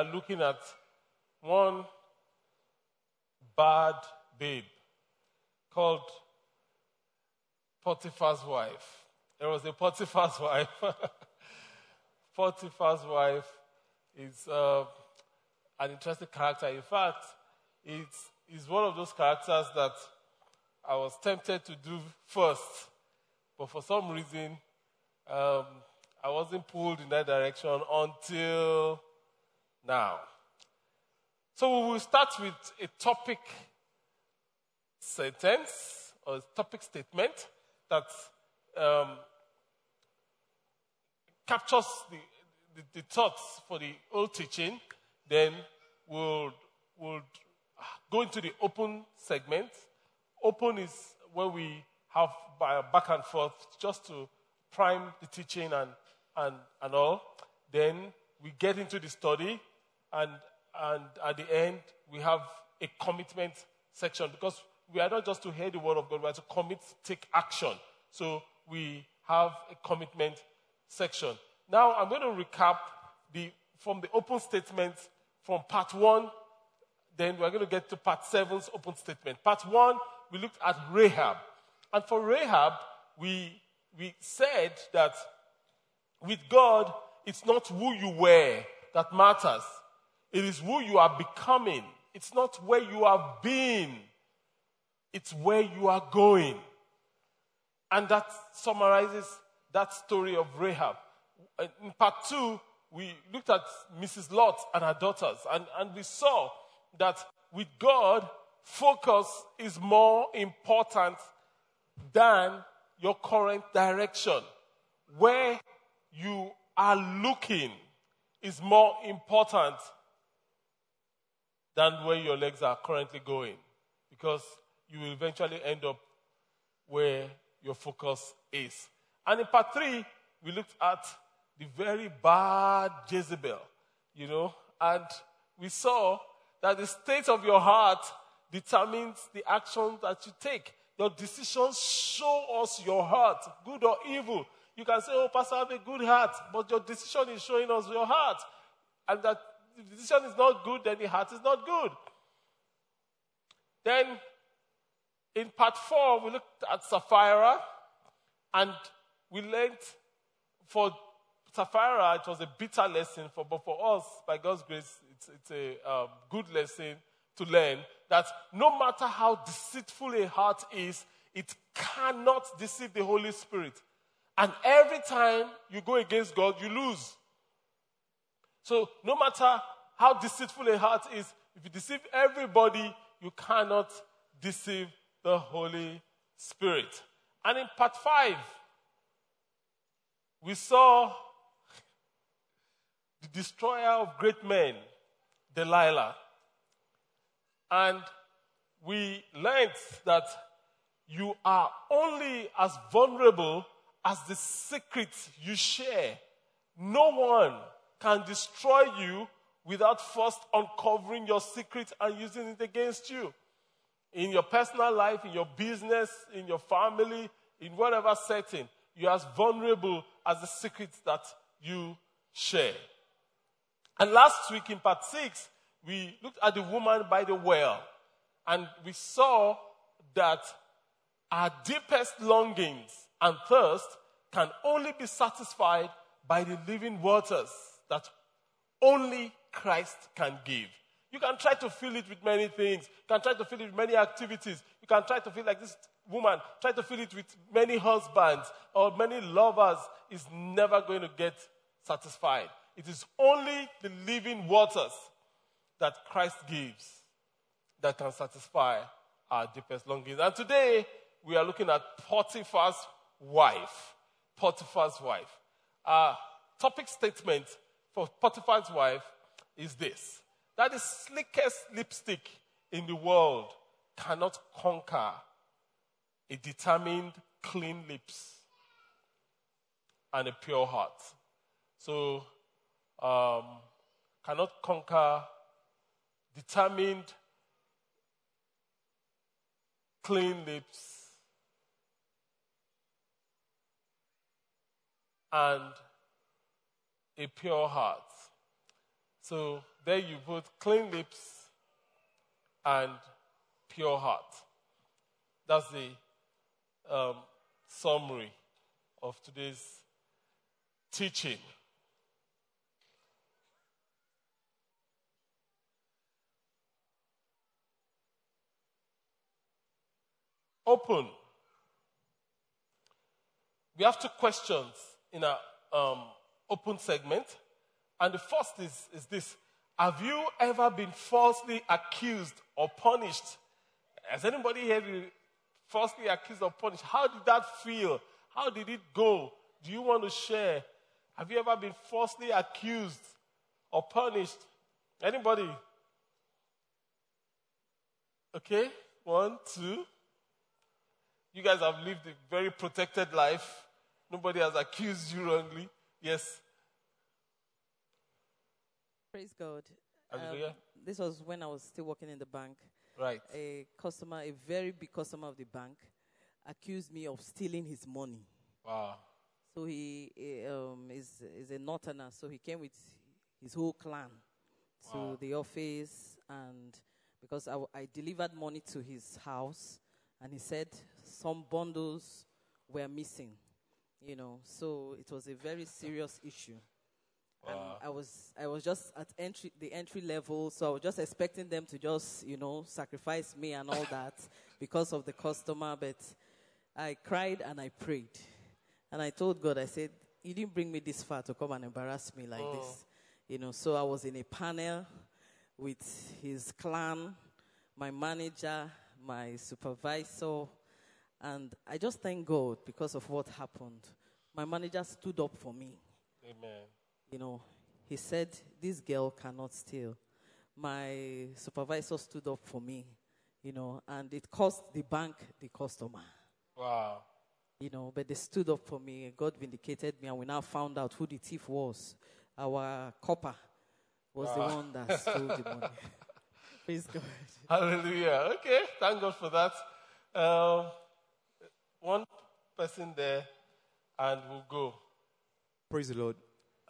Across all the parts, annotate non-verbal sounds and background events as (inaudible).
are looking at one bad babe called Potiphar's wife. There was a Potiphar's (laughs) wife. Potiphar's wife is uh, an interesting character. In fact, it's, one of those characters that I was tempted to do first, but for some reason, um, I wasn't pulled in that direction until now. So we will start with a topic sentence or a topic statement that um, captures the, the, the, thoughts for the old teaching. Then we'll, we'll go into the open segment. Open is where we have back and forth just to prime the teaching and and, and all. Then we get into the study, and, and at the end, we have a commitment section because we are not just to hear the word of God, we are to commit, take action. So we have a commitment section. Now I'm going to recap the, from the open statement from part one. Then we're going to get to part seven's open statement. Part one, we looked at Rahab. And for Rahab, we, we said that with God, it's not who you were that matters. It is who you are becoming. It's not where you have been. It's where you are going. And that summarizes that story of Rahab. Uh, in part two, we looked at Mrs. Lot and her daughters, and, and we saw that with God, focus is more important than your current direction. Where you are looking is more important than where your legs are currently going because you will eventually end up where your focus is. And in part three, we looked at the very bad Jezebel, you know, and we saw that the state of your heart determines the action that you take. Your decisions show us your heart, good or evil. You can say, Oh, Pastor, I have a good heart, but your decision is showing us your heart. And that the decision is not good, then the heart is not good. Then in part four, we looked at Sapphira and we learned for Sapphira, it was a bitter lesson, for, but for us, by God's grace, it's, it's a um, good lesson to learn that no matter how deceitful a heart is, it cannot deceive the Holy Spirit. And every time you go against God, you lose. So no matter how deceitful a heart is, if you deceive everybody, you cannot deceive the Holy Spirit. And in part five, we saw the destroyer of great men, Delilah. And we learned that you are only as vulnerable as the secret you share. No one can destroy you without first uncovering your secret and using it against you. In your personal life, in your business, in your family, in whatever setting, you're as vulnerable as the secrets that you share. And last week in part six, we looked at the woman by the well and we saw that our deepest longings and thirst can only be satisfied by the living waters that only Christ can give. You can try to fill it with many things. You can try to fill it with many activities. You can try to feel like this woman, try to fill it with many husbands or many lovers. Is never going to get satisfied. It is only the living waters that Christ gives that can satisfy our deepest longings. And today, we are looking at Potiphar's wife. Potiphar's wife. Uh, topic statement for Potiphar's wife is this that the slickest lipstick in the world cannot conquer a determined, clean lips and a pure heart. So, um, cannot conquer determined clean lips, and a pure heart. So there you put clean lips and pure heart. That's the um, summary of today's teaching. Open. We have two questions in our um, open segment. And the first is, is this Have you ever been falsely accused or punished? Has anybody here been falsely accused or punished? How did that feel? How did it go? Do you want to share? Have you ever been falsely accused or punished? Anybody? Okay, one, two. You guys have lived a very protected life. Nobody has accused you wrongly. Yes. Praise God. Um, this was when I was still working in the bank. Right. A customer, a very big customer of the bank, accused me of stealing his money. Wow. So he, he um, is, is a northerner, so he came with his whole clan to wow. the office, and because I, I delivered money to his house, and he said some bundles were missing, you know. So it was a very serious issue. Wow. And I was I was just at entry the entry level, so I was just expecting them to just you know sacrifice me and all that (laughs) because of the customer. But I cried and I prayed, and I told God, I said, "You didn't bring me this far to come and embarrass me like oh. this, you know." So I was in a panel with his clan, my manager, my supervisor, and I just thank God because of what happened. My manager stood up for me. Amen you know, he said, This girl cannot steal. My supervisor stood up for me, you know, and it cost the bank the customer. Wow. You know, but they stood up for me. God vindicated me, and we now found out who the thief was. Our copper was wow. the one that stole the money. (laughs) (laughs) Praise God. Hallelujah. Okay, thank God for that. Um, one person there, and we'll go. Praise the Lord.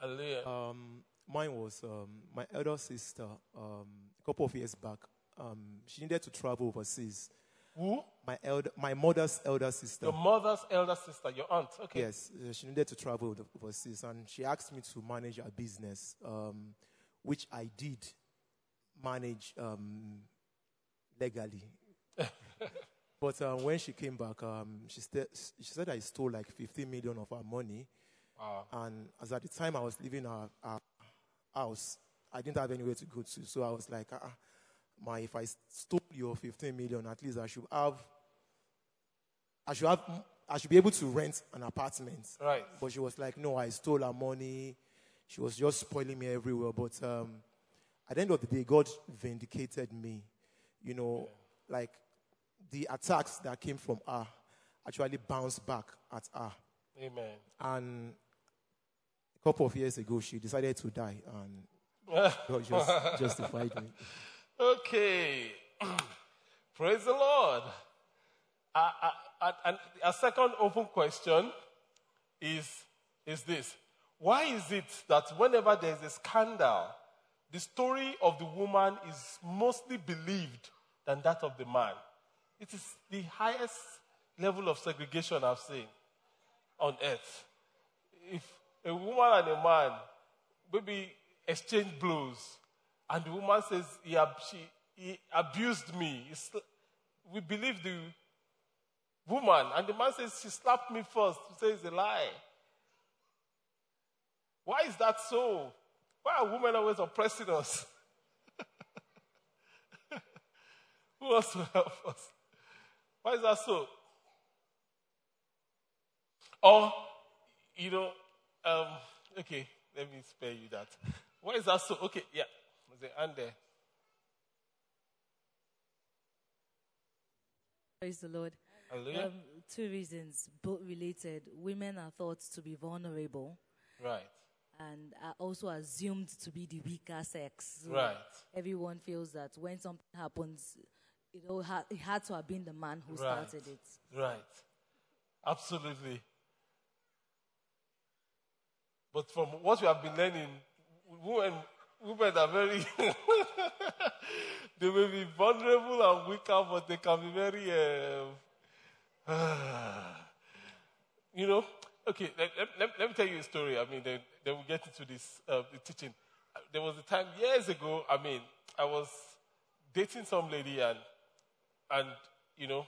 Hallelujah. Um, mine was um, my elder sister. Um, a couple of years back, um, she needed to travel overseas. Who? My elder, my mother's elder sister. Your mother's elder sister, your aunt. Okay. Yes, uh, she needed to travel overseas, and she asked me to manage her business, um, which I did manage um, legally. (laughs) but uh, when she came back, she, st- she said I stole like 15 million of her money Wow. And as at the time I was leaving her, our, house, I didn't have anywhere to go to. So I was like, uh, my, if I stole your 15 million, at least I should have, I should have, I should be able to rent an apartment. Right. But she was like, no, I stole her money. She was just spoiling me everywhere. But um, at the end of the day, God vindicated me. You know, yeah. like the attacks that came from her actually bounced back at her. Amen. And a couple of years ago, she decided to die, and (laughs) God just justified me. Okay. (clears throat) Praise the Lord. Uh, uh, and a second open question is, is this Why is it that whenever there's a scandal, the story of the woman is mostly believed than that of the man? It is the highest level of segregation I've seen on earth if a woman and a man maybe exchange blows, and the woman says he, she, he abused me, we believe the woman, and the man says she slapped me first. He says, it's a lie. Why is that so? Why are women always oppressing us? (laughs) Who wants to help us? Why is that so? Or you know, um, okay, let me spare you that. Why is that so? Okay, yeah, there's an there. Praise the Lord. Hallelujah. Um, two reasons, both related. Women are thought to be vulnerable. Right. And are also assumed to be the weaker sex. Right. Everyone feels that when something happens, it, all had, it had to have been the man who Right. started it. Right. Absolutely. But from what we have been learning, women, women are very, (laughs) they may be vulnerable and weaker, but they can be very, um, (sighs) you know. Okay, let, let, let, let me tell you a story. I mean, then, then we'll get into this uh, the teaching. There was a time years ago, I mean, I was dating some lady and, and you know,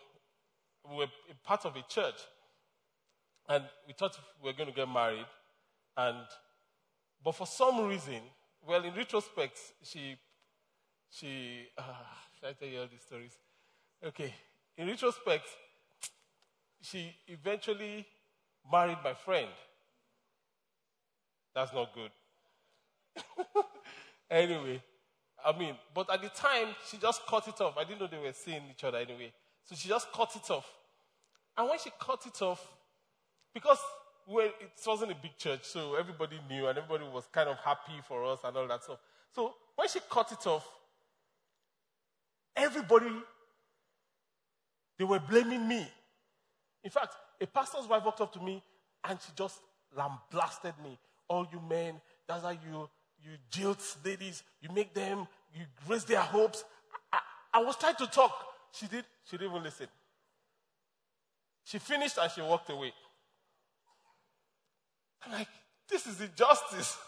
we were part of a church. And we thought we were going to get married. And, but for some reason, well, in retrospect, she, she, uh, should I tell you all these stories? Okay. In retrospect, she eventually married my friend. That's not good. (laughs) anyway, I mean, but at the time, she just cut it off. I didn't know they were seeing each other anyway. So she just cut it off. And when she cut it off, because we were, it wasn't a big church, so everybody knew and everybody was kind of happy for us and all that stuff. So when she cut it off, everybody, they were blaming me. In fact, a pastor's wife walked up to me and she just lambasted me. All you men, that's how you, you jilt ladies, you make them, you raise their hopes. I, I, was trying to talk. She did, she didn't even listen. She finished and she walked away. I'm like, this is injustice.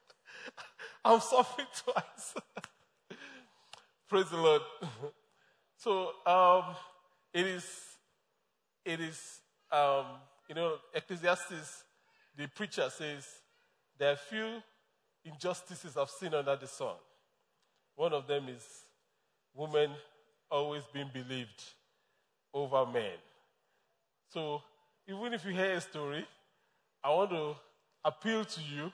(laughs) I'm suffering twice. (laughs) Praise the Lord. (laughs) so um, it is, it is, um, you know, Ecclesiastes, the preacher says, there are few injustices I've seen under the sun. One of them is women always being believed over men. So even if you hear a story, I want to appeal to you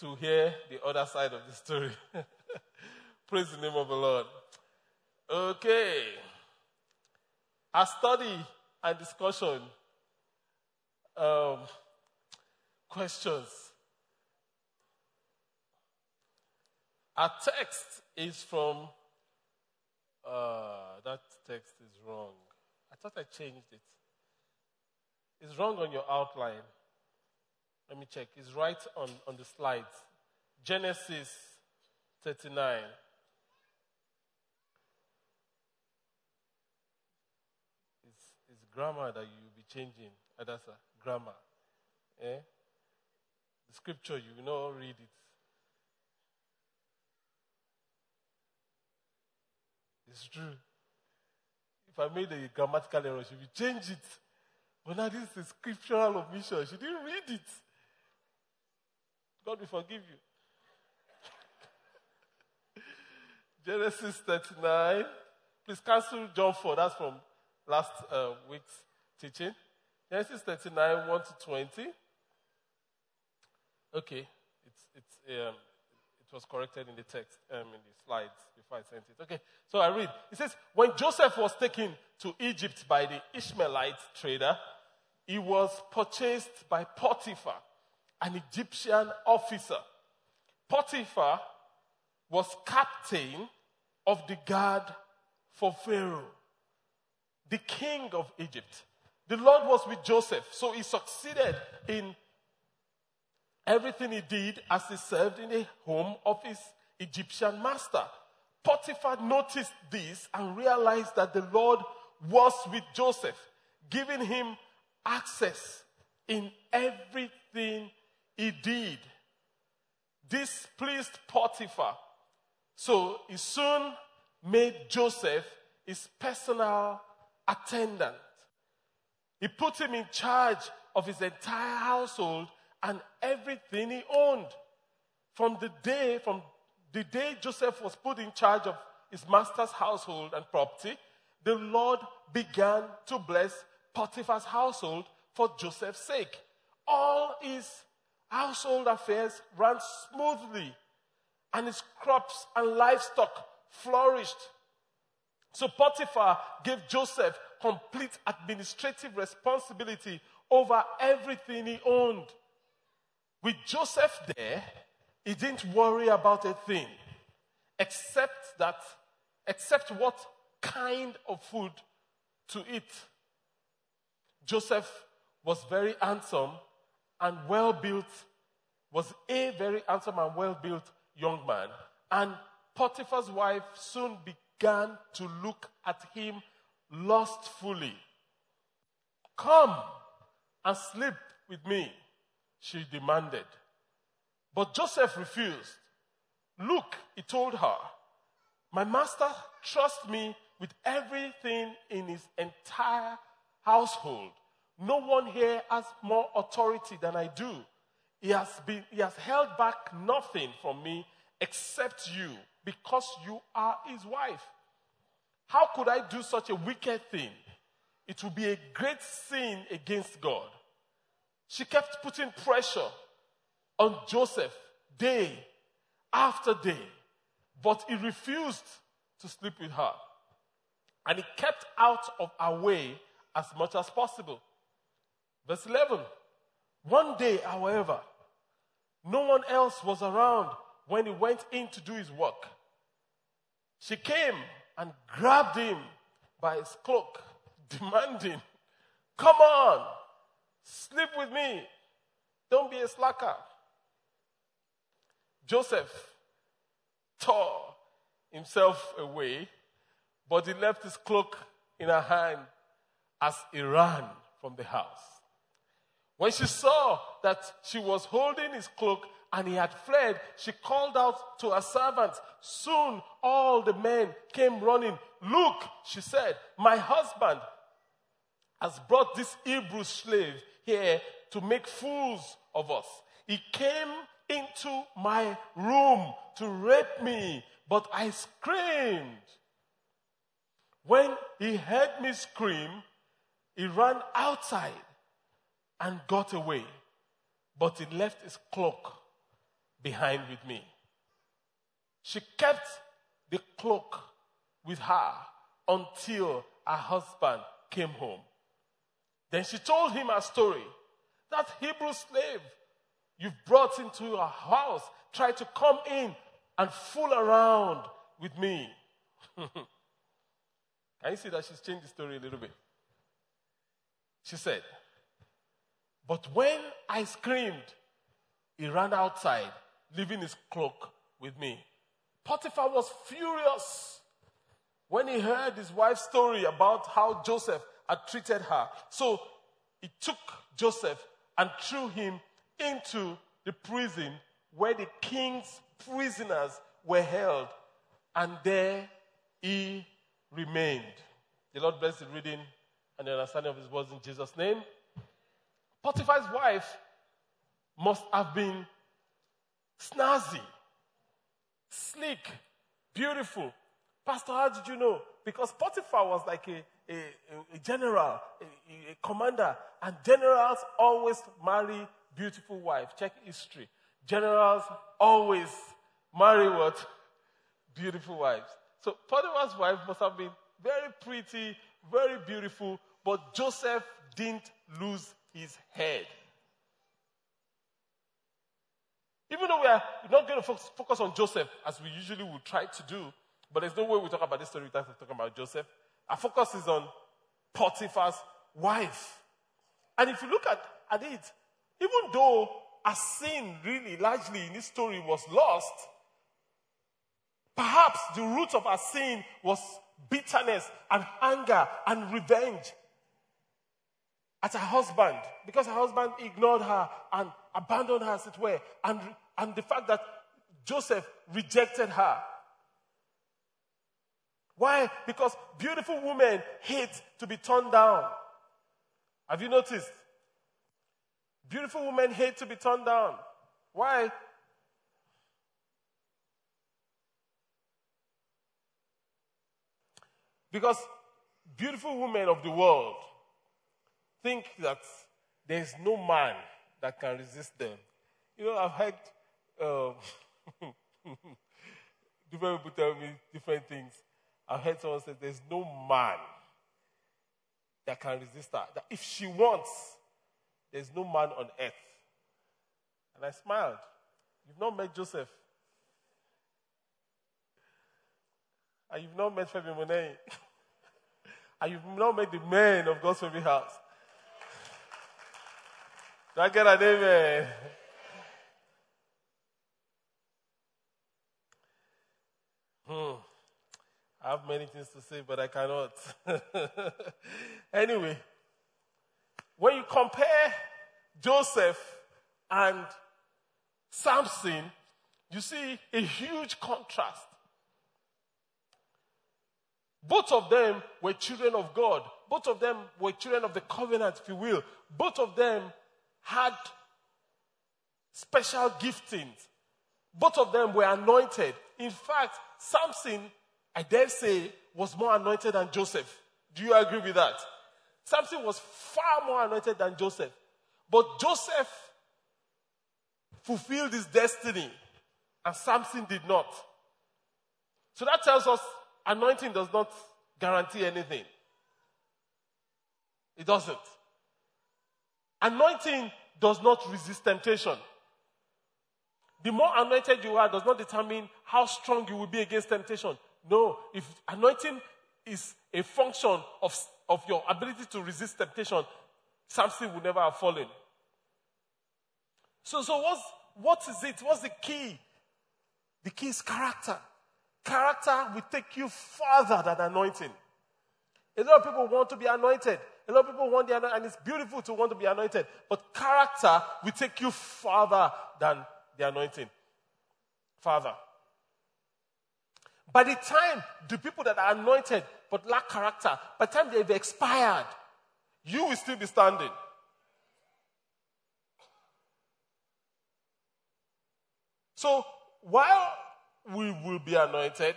to hear the other side of the story. (laughs) Praise the name of the Lord. Okay. Our study and discussion um, questions. Our text is from. Uh, that text is wrong. I thought I changed it. It's wrong on your outline. Let me check. It's right on, on the slides. Genesis 39. It's, it's grammar that you'll be changing. Adasa, grammar. Eh? The scripture, you will not read it. It's true. If I made a grammatical error, she will change it. But now this is a scriptural omission. She didn't read it. God will forgive you. (laughs) Genesis 39. Please cancel John 4. That's from last uh, week's teaching. Genesis 39, 1 to 20. Okay. It's, it's, um, was corrected in the text, um, in the slides before I sent it. Okay. So I read. It says, When Joseph was taken to Egypt by the Ishmaelite trader, he was purchased by Potiphar, an Egyptian officer. Potiphar was captain of the guard for Pharaoh, the king of Egypt. The Lord was with Joseph, so he succeeded in everything he did as he served in the home of his Egyptian master. Potiphar noticed this and realized that the Lord was with Joseph, giving him access in everything he did. This pleased Potiphar. So he soon made Joseph his personal attendant. He put him in charge of his entire household and everything he owned. From the day, from the day Joseph was put in charge of his master's household and property, the Lord began to bless Potiphar's household for Joseph's sake. All his household affairs ran smoothly, and his crops and livestock flourished. So Potiphar gave Joseph complete administrative responsibility over everything he owned. With Joseph there, he didn't worry about a thing except that, except what kind of food to eat. Joseph was very handsome and well built, was a very handsome and well built young man. And Potiphar's wife soon began to look at him lustfully. Come and sleep with me, she demanded. But Joseph refused. Look, he told her, my master trusts me with everything in his entire household. No one here has more authority than I do. He has, been, he has held back nothing from me except you because you are his wife. How could I do such a wicked thing? It would be a great sin against God. She kept putting pressure on Joseph day after day, but he refused to sleep with her. And he kept out of her way as much as possible. Verse 11 One day, however, no one else was around when he went in to do his work. She came and grabbed him by his cloak, (laughs) demanding, Come on, sleep with me. Don't be a slacker. Joseph tore himself away, but he left his cloak in her hand as he ran from the house. When she saw that she was holding his cloak and he had fled, she called out to her servants. Soon all the men came running. Look, she said, my husband has brought this Hebrew slave here to make fools of us. He came into my room to rape me, but I screamed. When he heard me scream, he ran outside and got away, but he left his cloak behind with me. She kept the cloak with her until her husband came home. Then she told him her story. That Hebrew slave you've brought into your house tried to come in and fool around with me. (laughs) Can you see that she's changed the story a little bit? She said, But when I screamed, he ran outside, leaving his cloak with me. Potiphar was furious when he heard his wife's story about how Joseph had treated her. So he took Joseph and threw him into the prison where the king's prisoners were held, and there he remained. The Lord bless the reading and the understanding of his words in Jesus' name. Potiphar's wife must have been snazzy, sleek, beautiful. Pastor, how did you know? Because Potiphar was like a, a, a general, a, a commander, and generals always marry beautiful wives. Check history. Generals always marry what? Beautiful wives. So Potiphar's wife must have been very pretty, very beautiful, but Joseph didn't lose his head. Even though we are not going to focus on Joseph as we usually would try to do, but there's no way we talk about this story without talking about Joseph. Our focus is on Potiphar's wife. And if you look at, at it, even though a sin really largely in this story was lost, perhaps the root of her sin was bitterness and anger and revenge at her husband because her husband ignored her and abandoned her as it were and, and the fact that joseph rejected her why? Because beautiful women hate to be turned down. Have you noticed? Beautiful women hate to be turned down. Why? Because beautiful women of the world think that there's no man that can resist them. You know, I've heard uh, (laughs) different people tell me different things. I've heard someone say there's no man that can resist her. That if she wants, there's no man on earth. And I smiled. You've not met Joseph. And you've not met Femi Monet. (laughs) and you've not met the men of God's family house. Do I get an amen? Hmm. I have many things to say, but I cannot. (laughs) anyway, when you compare Joseph and Samson, you see a huge contrast. Both of them were children of God. Both of them were children of the covenant, if you will. Both of them had special giftings. Both of them were anointed. In fact, Samson, I dare say, was more anointed than Joseph. Do you agree with that? Samson was far more anointed than Joseph. But Joseph fulfilled his destiny, and Samson did not. So that tells us anointing does not guarantee anything. It doesn't. Anointing does not resist temptation. The more anointed you are does not determine how strong you will be against temptation. No, if anointing is a function of, of your ability to resist temptation, Samson would never have fallen. So, so what's, what is it? What's the key? The key is character. Character will take you further than anointing. A lot of people want to be anointed. A lot of people want the anointing, and it's beautiful to want to be anointed. But character will take you further than the anointing. Father. By the time the people that are anointed but lack character, by the time they've expired, you will still be standing. So while we will be anointed,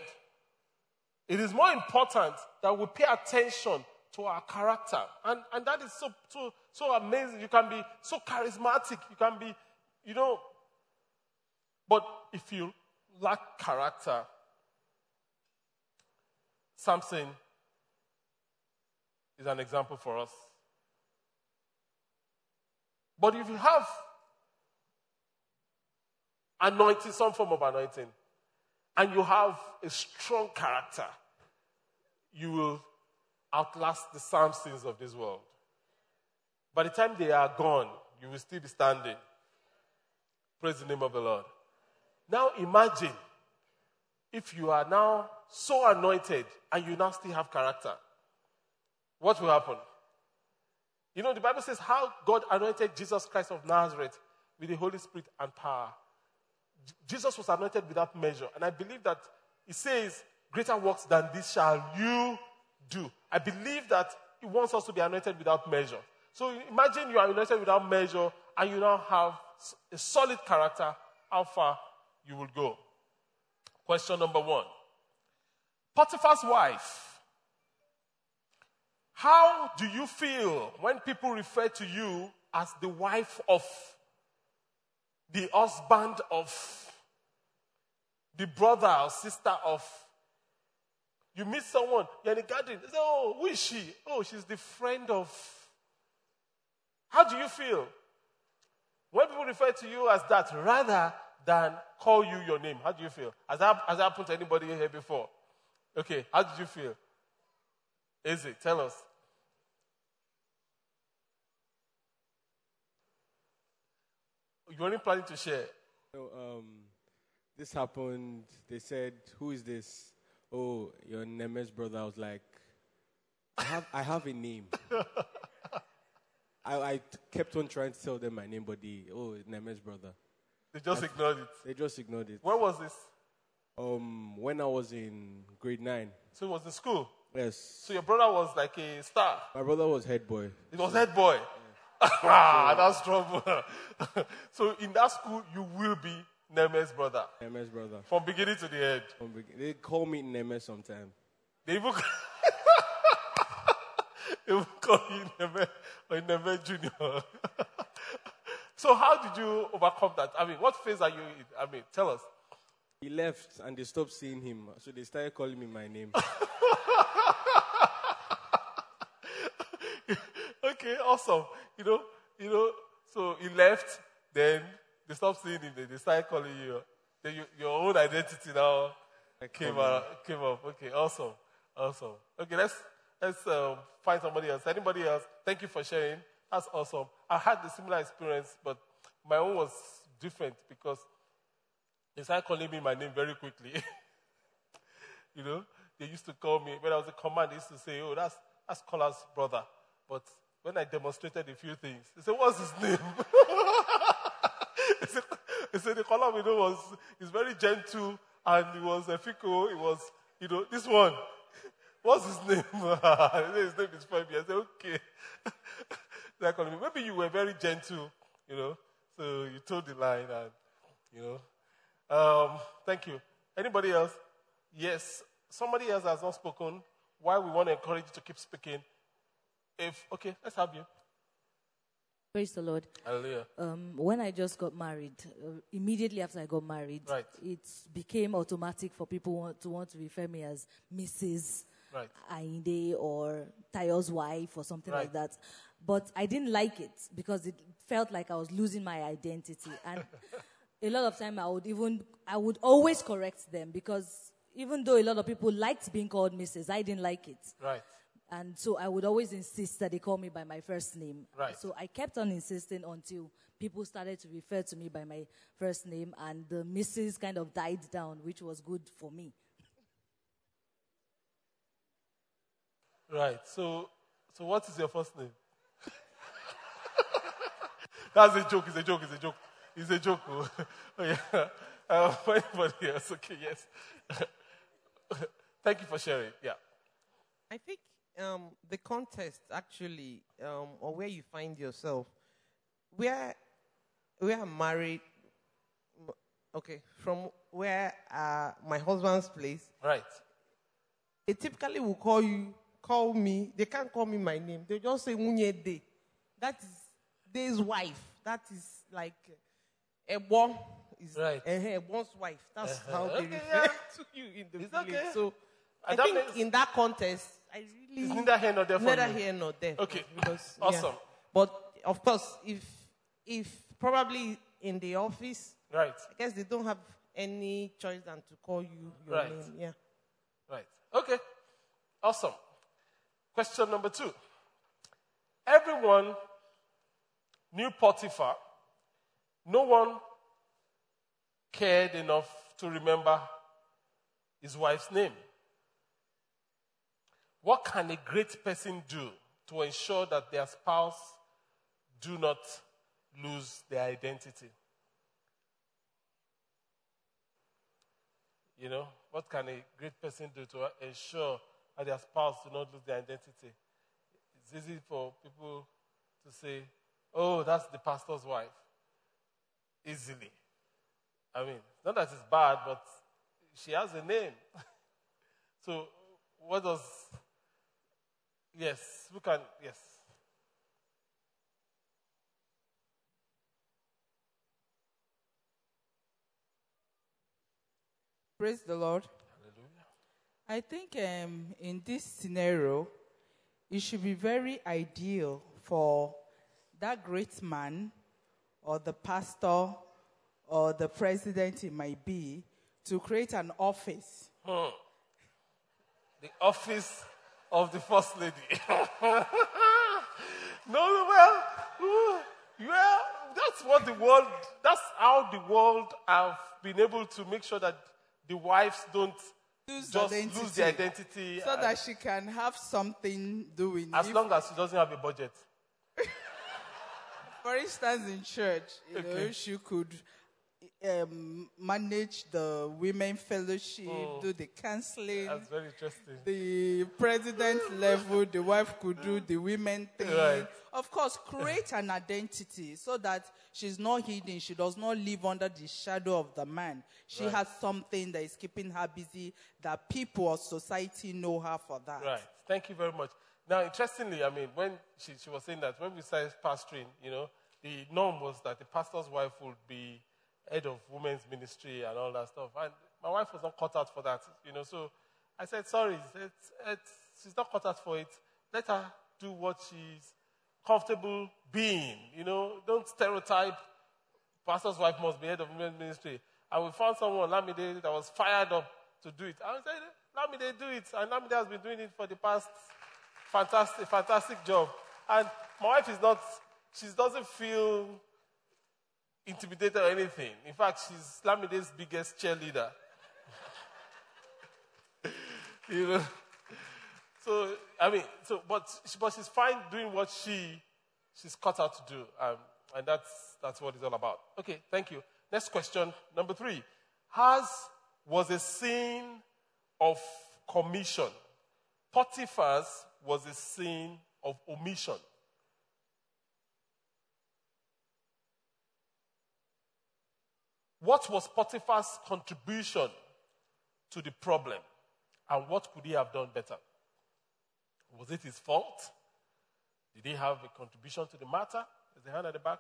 it is more important that we pay attention to our character. And, and that is so, so, so amazing. You can be so charismatic. You can be, you know, but if you lack character, Samson is an example for us. But if you have anointing, some form of anointing, and you have a strong character, you will outlast the Samsons of this world. By the time they are gone, you will still be standing. Praise the name of the Lord. Now imagine if you are now so anointed and you now still have character. What will happen? You know, the Bible says how God anointed Jesus Christ of Nazareth with the Holy Spirit and power. Jesus was anointed without measure. And I believe that it says, Greater works than this shall you do. I believe that He wants us to be anointed without measure. So imagine you are anointed without measure and you now have a solid character. How far you will go. Question number one Potiphar's wife. How do you feel when people refer to you as the wife of, the husband of, the brother or sister of? You meet someone, you're in the garden, say, Oh, who is she? Oh, she's the friend of. How do you feel? When people refer to you as that, rather than call you your name. How do you feel? Has that, has that happened to anybody here before? Okay, how did you feel? Is it? Tell us. You only planning to share? So, um, this happened. They said, "Who is this?" Oh, your Neme's brother. I was like, "I have, I have a name." (laughs) I, I kept on trying to tell them my name, but the oh, Neme's brother. They just I, ignored it. They just ignored it. When was this? Um, when I was in grade nine. So it was in school. Yes. So your brother was like a star. My brother was head boy. It was head boy. Yeah. (laughs) ah, that's trouble. (laughs) so in that school, you will be Neme's brother. Neme's brother. From beginning to the end. From be- they call me Neme sometime. They even, (laughs) they even call you Neme or Neme Junior. So how did you overcome that? I mean, what phase are you in? I mean, tell us. He left and they stopped seeing him. So they started calling me my name. (laughs) okay, awesome. You know, you know, so he left, then they stopped seeing him, then they started calling you. Then you, your own identity now came, out, came up. Okay, awesome. Awesome. Okay, let's let's um, find somebody else. Anybody else? Thank you for sharing. That's awesome. I had a similar experience, but my own was different because they started calling me my name very quickly. (laughs) you know, they used to call me, when I was a command, they used to say, oh, that's, that's Kola's brother. But when I demonstrated a few things, they said, what's his name? (laughs) they, said, the Kola we know was, he's very gentle and he was a fico, he was, you know, this one. (laughs) What's his name? his name is Femi. I said, okay. They're calling me. Maybe you were very gentle, you know, so you told the line and, you know. Um, thank you. Anybody else? Yes. Somebody else has not spoken. Why we want to encourage you to keep speaking. If, okay, let's have you. Praise the Lord. Hallelujah. Um, when I just got married, uh, immediately after I got married, Right. it became automatic for people want, to want to refer me as Mrs. Right. Ayinde or Tayo's wife or something Right. like that. But I didn't like it because it felt like I was losing my identity. And (laughs) a lot of time I would even, I would always correct them because even though a lot of people liked being called Mrs., I didn't like it. Right. And so I would always insist that they call me by my first name. Right. So I kept on insisting until people started to refer to me by my first name, and the Mrs. kind of died down, which was good for me. Right. So, so what is your first name? (laughs) That's a joke. It's a joke. It's a joke. It's a joke. oh. (laughs) Oh, yeah. (laughs) Um, anybody else? Okay. Yes. (laughs) Thank you for sharing. Yeah. I think um, the context actually, um, or where you find yourself, where where I'm married, okay, from where uh, my husband's place, Right. they typically will call you, call me. They can't call me my name. They just say Munye De. That is De's wife. That is like Ebo is Right. uh, Ebo's wife. That's Uh-huh. how they Okay, refer yeah. to you in the It's village. okay. So I think makes- in that context, I really It's neither here nor there for neither here nor there. Okay. Because, (laughs) yeah. Awesome. But of course, if if probably in the office, Right. I guess they don't have any choice than to call you your Right. name. Yeah. Right. Okay. Awesome. Question number two. Everyone knew Potiphar. No one cared enough to remember his wife's name. What can a great person do to ensure that their spouse do not lose their identity? You know, what can a great person do to ensure that their spouse do not lose their identity? It's easy for people to say, oh, that's the pastor's wife. Easily. I mean, not that it's bad, but she has a name. (laughs) so, what does. Yes, we can. Yes. Praise the Lord. Hallelujah. I think um, in this scenario, it should be very ideal for that great man or the pastor or the president it might be to create an office. Hmm. The office of the first lady. (laughs) no, well, well, that's what the world, that's how the world have been able to make sure that the wives don't Lose just identity. lose their identity. So that she can have something doing. as long as she doesn't have a budget. For instance, in church, you know, Okay. she could um, manage the women fellowship, do the counseling. That's very interesting. the president level, the wife could do the women thing. Right. Of course, create an identity so that she's not hidden. She does not live under the shadow of the man. She Right. has something that is keeping her busy that people or society know her for that. Right. Thank you very much. Now, interestingly, I mean, when she, she was saying that, when we started pastoring, you know, the norm was that the pastor's wife would be head of women's ministry and all that stuff. And my wife was not cut out for that, you know. So I said, sorry, it's, it's, she's not cut out for it. Let her do what she's comfortable being, you know. Don't stereotype pastor's wife must be head of women's ministry. And we found someone, Lamide, that was fired up to do it. I said, Lamide, do it. And Lamide has been doing it for the past fantastic, fantastic job. And my wife is not, she doesn't feel intimidated or anything. In fact, she's Lamide's biggest cheerleader. (laughs) you know? So, I mean, so, but, but she's fine doing what she, she's cut out to do. Um, and that's, that's what it's all about. Okay, thank you. Next question, number three. Has was a sin of commission. Potiphar's was a sin of omission. What was Potiphar's contribution to the problem? And what could he have done better? Was it his fault? Did he have a contribution to the matter? Is the hand at the back?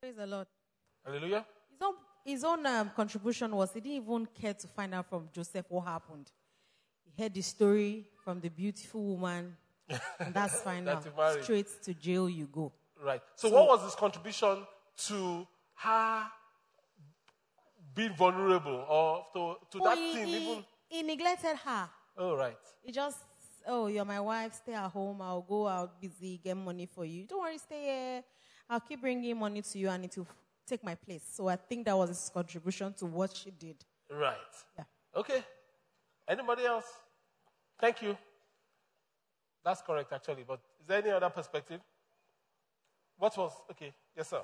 Praise the Lord. Hallelujah. His own, his own um, contribution was he didn't even care to find out from Joseph what happened. He heard the story from the beautiful woman, and that's (laughs) fine. That married. Straight to jail you go. Right. So, what was his contribution to her being vulnerable or to, to Oh, that he, thing he, even? he neglected her. Oh, right. He just, oh, you're my wife, stay at home. I'll go out busy, get money for you. Don't worry, stay here. I'll keep bringing money to you and it will take my place. So I think that was his contribution to what she did. Right. Yeah. Okay. Anybody else? Thank you. That's correct, actually. But is there any other perspective? What was okay? Yes, sir.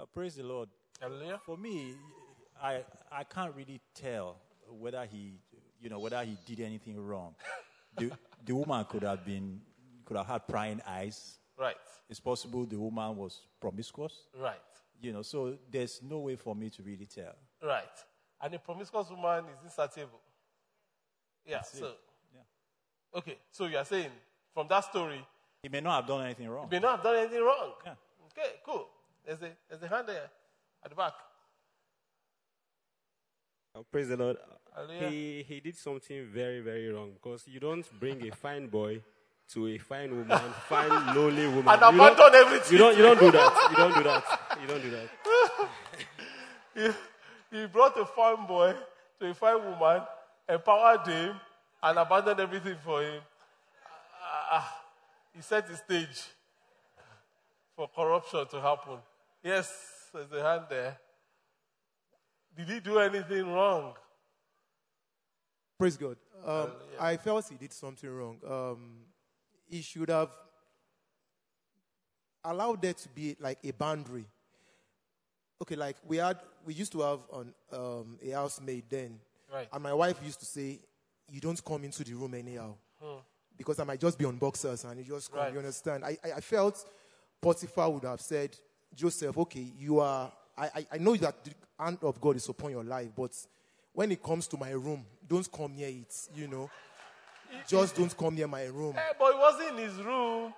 Uh, praise the Lord. Hallelujah. For me, I I can't really tell whether he, you know, whether he did anything wrong. the the woman could have been could have had prying eyes. Right. It's possible the woman was promiscuous. Right. You know, so there's no way for me to really tell. Right. And a promiscuous woman is insatiable. Yeah. That's it. So. Yeah. Okay. So you are saying from that story, He may not have done anything wrong. He may not have done anything wrong. Yeah. Okay. Cool. There's a there's a hand there at the back. Uh, Praise the Lord. Hallelujah. He, he did something very, very wrong because you don't bring a fine boy to a fine woman, (laughs) fine, lonely woman. And you don't- abandon everything. You don't, you don't do that. You don't do that. You don't do that. he, (laughs) (laughs) he brought a farm boy to a fine woman, empowered him, and abandoned everything for him. Ah, he set the stage for corruption to happen. Yes, there's a hand there. Did he do anything wrong? Praise God. Um, I felt he did something wrong. Um, he should have allowed there to be like a boundary. Okay, like we had, we used to have an, um, a housemaid then, Right. and my wife used to say, "You don't come into the room anyhow, because I might just be on boxers and you just come." Right. You understand? I, I, I felt Potiphar would have said, "Joseph, okay, you are. I, I, I know that the hand of God is upon your life, but when it comes to my room, don't come near it. You know, (laughs) just don't come near my room." Eh, but he wasn't in his room.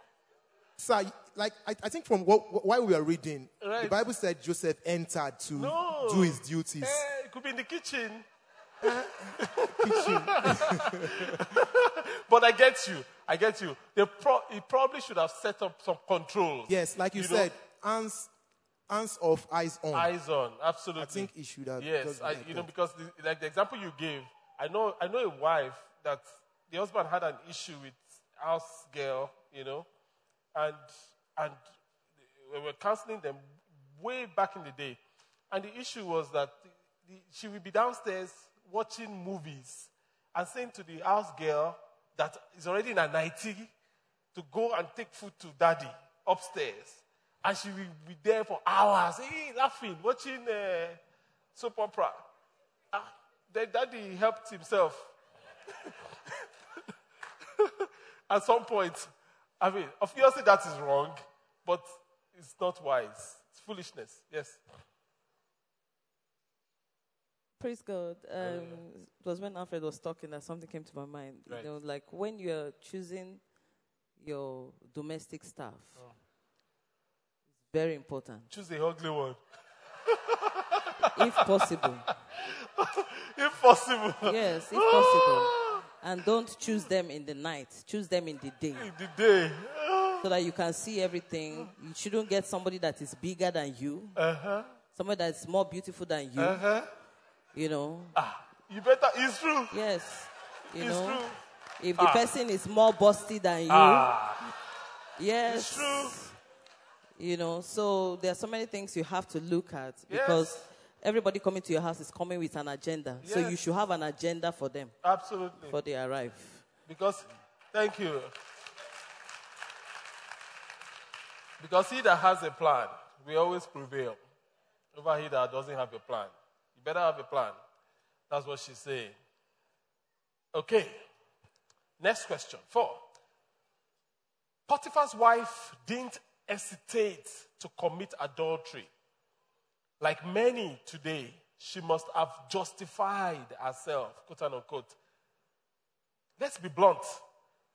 Sir, like I, I think from what, what while we were reading, the Bible said Joseph entered to No. do his duties. Eh, it could be in the kitchen. (laughs) Kitchen. (laughs) But I get you. I get you. They pro- he probably should have set up some controls. yes, like you, You know- said, hands, hands off, eyes on. Eyes on, absolutely. I think he should have. Yes, I, you know, because the, like the example you gave, I know, I know a wife that the husband had an issue with house girl, you know, and and we were counseling them way back in the day, and the issue was that the, the, she would be downstairs watching movies and saying to the house girl that is already in a nightie to go and take food to daddy upstairs. And she will be there for hours, eh, laughing, watching uh, soap opera. Ah, then daddy helped himself. (laughs) At some point, I mean, obviously that is wrong, but it's not wise. It's foolishness. Yes. Praise God. Um, it was when Alfred was talking that something came to my mind. Right. You know, like when you're choosing your domestic staff, Oh. it's very important. Choose the ugly one. if possible. (laughs) If possible. Yes, if possible. And don't choose them in the night. Choose them in the day. In the day. So that you can see everything. You shouldn't get somebody that is bigger than you. Uh-huh. Somebody that's more beautiful than you. Uh-huh. You know. Ah, you better. It's true. Yes. You It's know, true. if the Ah. person is more busty than you, Ah. yes. It's true. You know, so there are so many things you have to look at Yes. because everybody coming to your house is coming with an agenda. So you should have an agenda for them Absolutely. before they arrive. Because, thank you. Because he that has a plan will always prevail over he that doesn't have a plan. You better have a plan. That's what she's saying. Okay. Next question. Four. Potiphar's wife didn't hesitate to commit adultery. Like many today, she must have justified herself, quote unquote. Let's be blunt.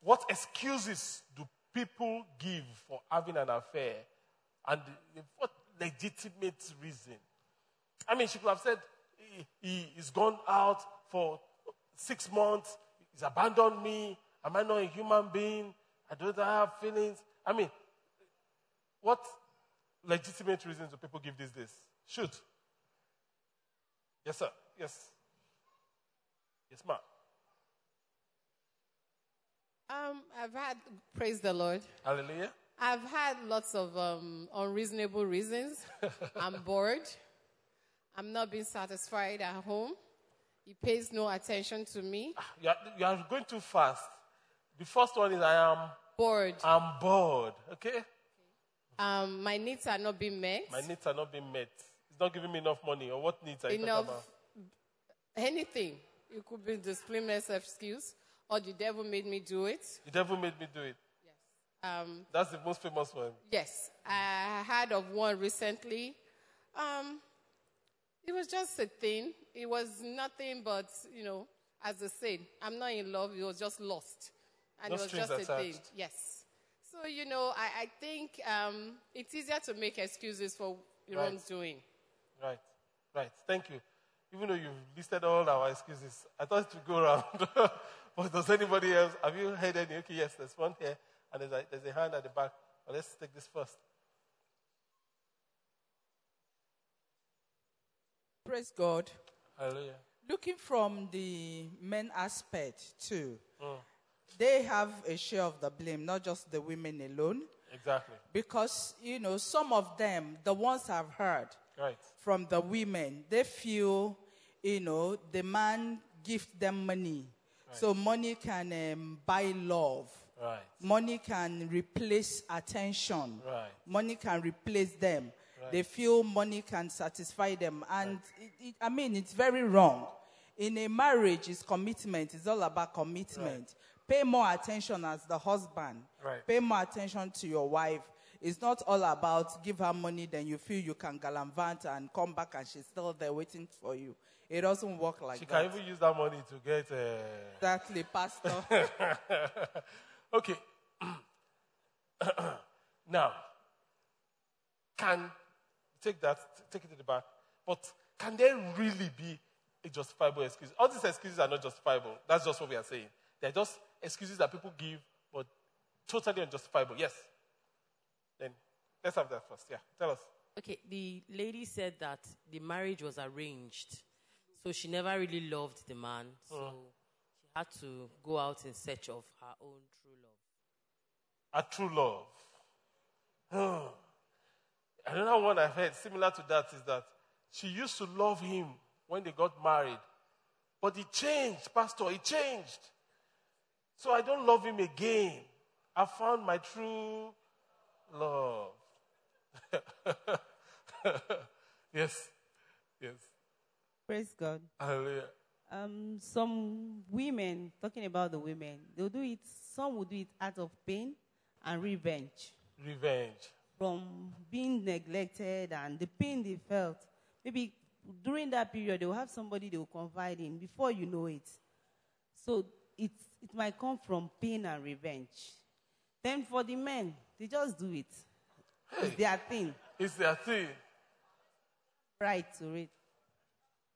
What excuses do people give for having an affair? And what legitimate reason? I mean, she could have said, he, he, he's gone out for six months, he's abandoned me. Am I not a human being? I don't have feelings. I mean, what legitimate reasons do people give these days? Shoot. Yes, sir. Yes. Yes, ma'am. Um, I've had, praise the Lord. Hallelujah. I've had lots of um, unreasonable reasons. (laughs) I'm bored. I'm not being satisfied at home. He pays no attention to me. You are, you are going too fast. The first one is I am Bored. I'm bored. Okay? Um, my needs are not being met. My needs are not being met. It's not giving me enough money. Or what needs are you Enough. talking about? Anything. It could be the disciplineless excuse, or the devil made me do it. The devil made me do it. Yes. Um, That's the most famous one. Yes, I heard of one recently. Um, it was just a thing. It was nothing but, you know, as I said, I'm not in love. It was just lost. And No it was just a thing. Yes. So, you know, I, I think um, it's easier to make excuses for your Right. wrongdoing. Right. Right. Thank you. Even though you've listed all our excuses, I thought to go around. (laughs) but does anybody else? Have you heard any? Okay, yes, there's one here, and there's a, there's a hand at the back. But let's take this first. Praise God. Hallelujah. Looking from the men aspect too, Mm. they have a share of the blame, not just the women alone. Exactly. Because, you know, some of them, the ones I've heard Right. from the women, they feel, you know, the man gives them money. So money can um, buy love. Right. Money can replace attention. Right. Money can replace them. Right. They feel money can satisfy them. And it, it, I mean, it's very wrong. In a marriage, it's commitment. It's all about commitment. Pay more attention as the husband. Right. Pay more attention to your wife. It's not all about give her money, then you feel you can gallivant and come back and she's still there waiting for you. It doesn't work like She that. She can even use that money to get. Uh... Exactly, Pastor. (laughs) (laughs) okay. (clears throat) now, can take that, take it to the back. But can there really be a justifiable excuse? All these excuses are not justifiable. That's just what we are saying. They're just excuses that people give, but totally unjustifiable. Yes. Then let's have that first. Yeah. Tell us. Okay, the lady said that the marriage was arranged. So she never really loved the man. So Mm. she had to go out in search of her own true love. A true love. Another one I've heard similar to that is that she used to love him when they got married. But he changed, Pastor, he changed. So I don't love him again. I found my true love. (laughs) yes. Yes. Praise God. Hallelujah. Um, some women, talking about the women, they'll do it, some will do it out of pain and revenge Revenge. from being neglected and the pain they felt. Maybe during that period, they will have somebody they will confide in before you know it. So it's, it might come from pain and revenge. Then for the men, they just do it. It's their thing. It's their thing. Right to it.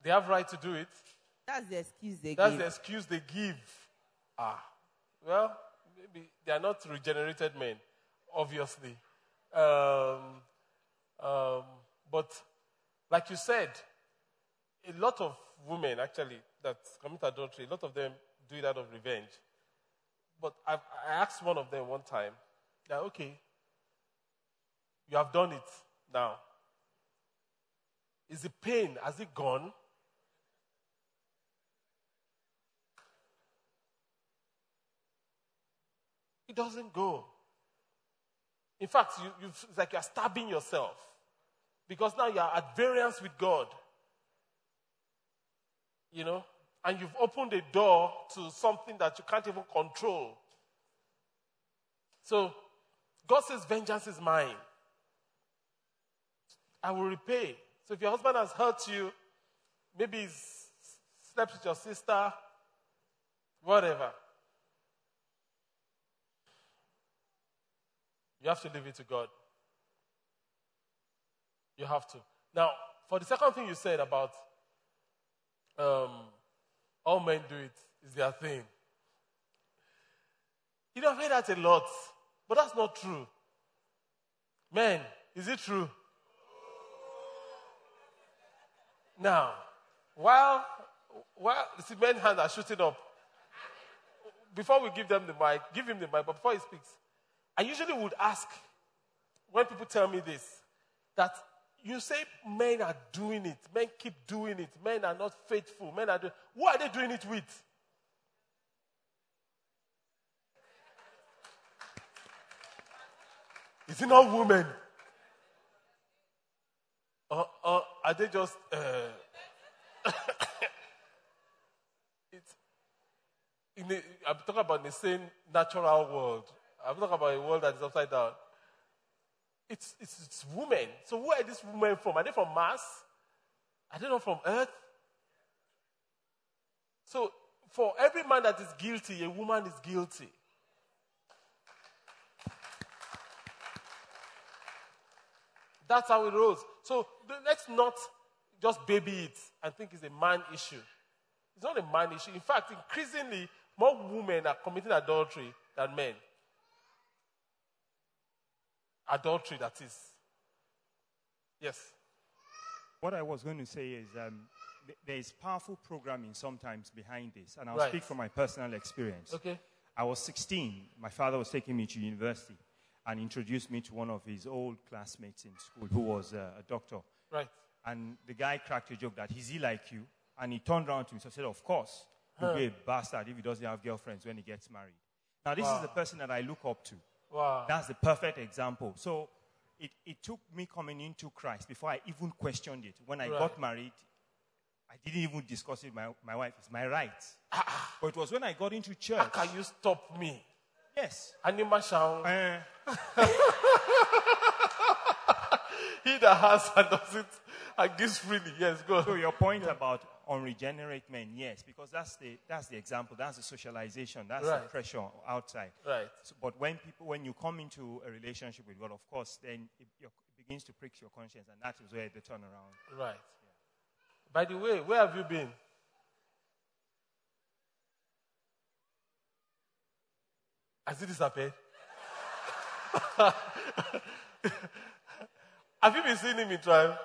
They have right to do it. That's the excuse they That's give. the excuse they give. Ah, well, maybe they are not regenerated men, obviously. Um, um, but like you said, a lot of women actually that commit adultery, a lot of them do it out of revenge. But I've, I asked one of them one time, that okay, you have done it now. Is the pain, has it gone? It doesn't go. In fact, you, you, it's like you're stabbing yourself because now you're at variance with God. You know? And you've opened a door to something that you can't even control. So, God says, Vengeance is mine. I will repay. So, if your husband has hurt you, maybe he's slept with your sister, whatever, You have to leave it to God. You have to. Now, for the second thing you said about um, all men do it is their thing. You know, I've heard that a lot, but that's not true. Men, is it true? Now, while while see men hands are shooting up, before we give them the mic, give him the mic, but before he speaks, I usually would ask when people tell me this that you say men are doing it, men keep doing it, men are not faithful, men are doing who are they doing it with? Is it not women? Or, or are they just uh, (coughs) the, I'm talking about the same natural world. I'm talking about a world that is upside down. It's, it's, it's women. So where are these women from? Are they from Mars? Are they not from Earth? So for every man that is guilty, a woman is guilty. That's how it rolls. So let's not just baby it and think it's a man issue. It's not a man issue. In fact, increasingly, more women are committing adultery than men adultery, that is. Yes. What I was going to say is um, th- there is powerful programming sometimes behind this, and I'll Right. speak from my personal experience. Okay. I was 16. My father was taking me to university and introduced me to one of his old classmates in school who was uh, a doctor. Right. And the guy cracked a joke that he's he like you? And he turned around to me and said, Of course. He'll be a bastard if he doesn't have girlfriends when he gets married. Now, this Wow. is the person that I look up to. Wow. That's the perfect example. So it, it took me coming into Christ before I even questioned it. When I Right. got married, I didn't even discuss it with my, my wife. It's my right. but it was when I got into church. How can you stop me? Yes. Anima sound. Eh. (laughs) he that has and does it and gives freely. Yes, go. So your point about unregenerate men, yes, because that's the that's the example, that's the socialization, that's the pressure outside. Right. So, but when people, when you come into a relationship with God, of course, then it, it begins to prick your conscience, and that is where the turnaround. Right. By the way, where have you been? Has it disappeared? Have you been seeing him in trial?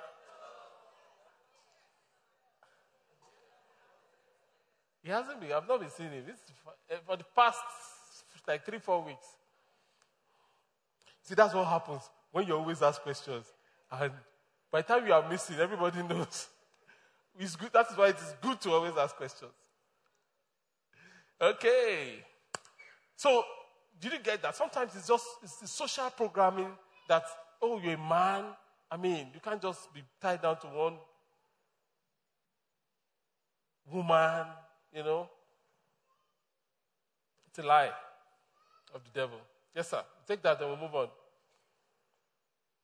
He hasn't been. I've not been seeing him. For, eh, for the past like three, four weeks. See, that's what happens when you always ask questions. And by the time you are missing, everybody (laughs) knows. It's good. That is why it is good to always ask questions. Okay. So, did you get that? Sometimes it's just it's the social programming that, oh, you're a man. I mean, you can't just be tied down to one woman, you know. It's a lie of the devil. Yes, sir. Take that, then we'll move on.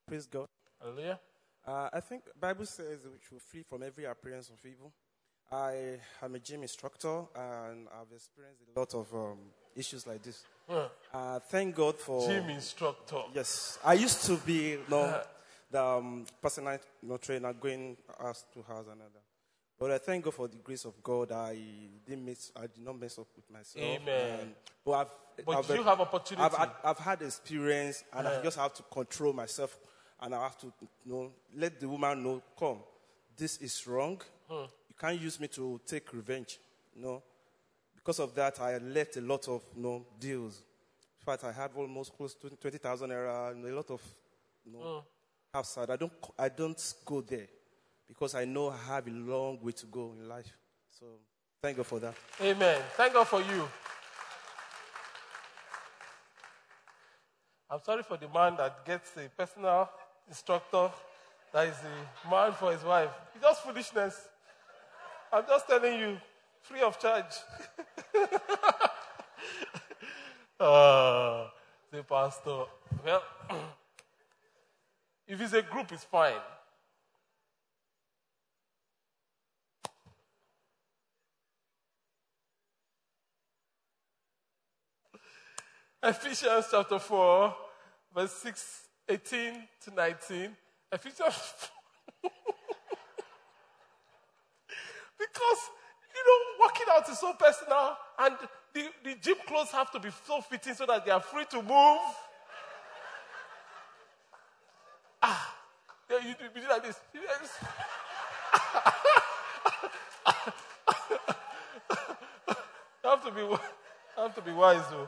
Praise God. Hallelujah. Uh, I think Bible says we should flee from every appearance of evil. I am a gym instructor and I've experienced a lot of um, issues like this. Uh, thank God for Gym instructor. Yes, I used to be you know, the um, personal you know, trainer going house to house another. But I thank God for the grace of God. I didn't mess, I did not mess up with myself. Amen. And- but I've, But I've, you have opportunity? I've, had- I've had experience, and I just have to control myself, and I have to you know let the woman know, come, this is wrong. Hmm. You can't use me to take revenge. You know, because of that, I left a lot of you know, deals. In fact, I had almost close to 20,000 naira and a lot of you know, Mm. outside. I don't, I don't go there because I know I have a long way to go in life. So thank God for that. Amen. Thank God for you. I'm sorry for the man that gets a personal instructor that is a man for his wife. It's just foolishness. I'm just telling you, free of charge. (laughs) (laughs) uh, pastor. Well, (clears throat) if it's a group, it's fine. (laughs) Ephesians chapter 4, verse 6, 18 to 19. Ephesians (laughs) Because, you know, working out is so personal, and the, the gym clothes have to be so fitting so that they are free to move. Ah, yeah, you, you do like this. Like this. you have to be, have to be wise, though.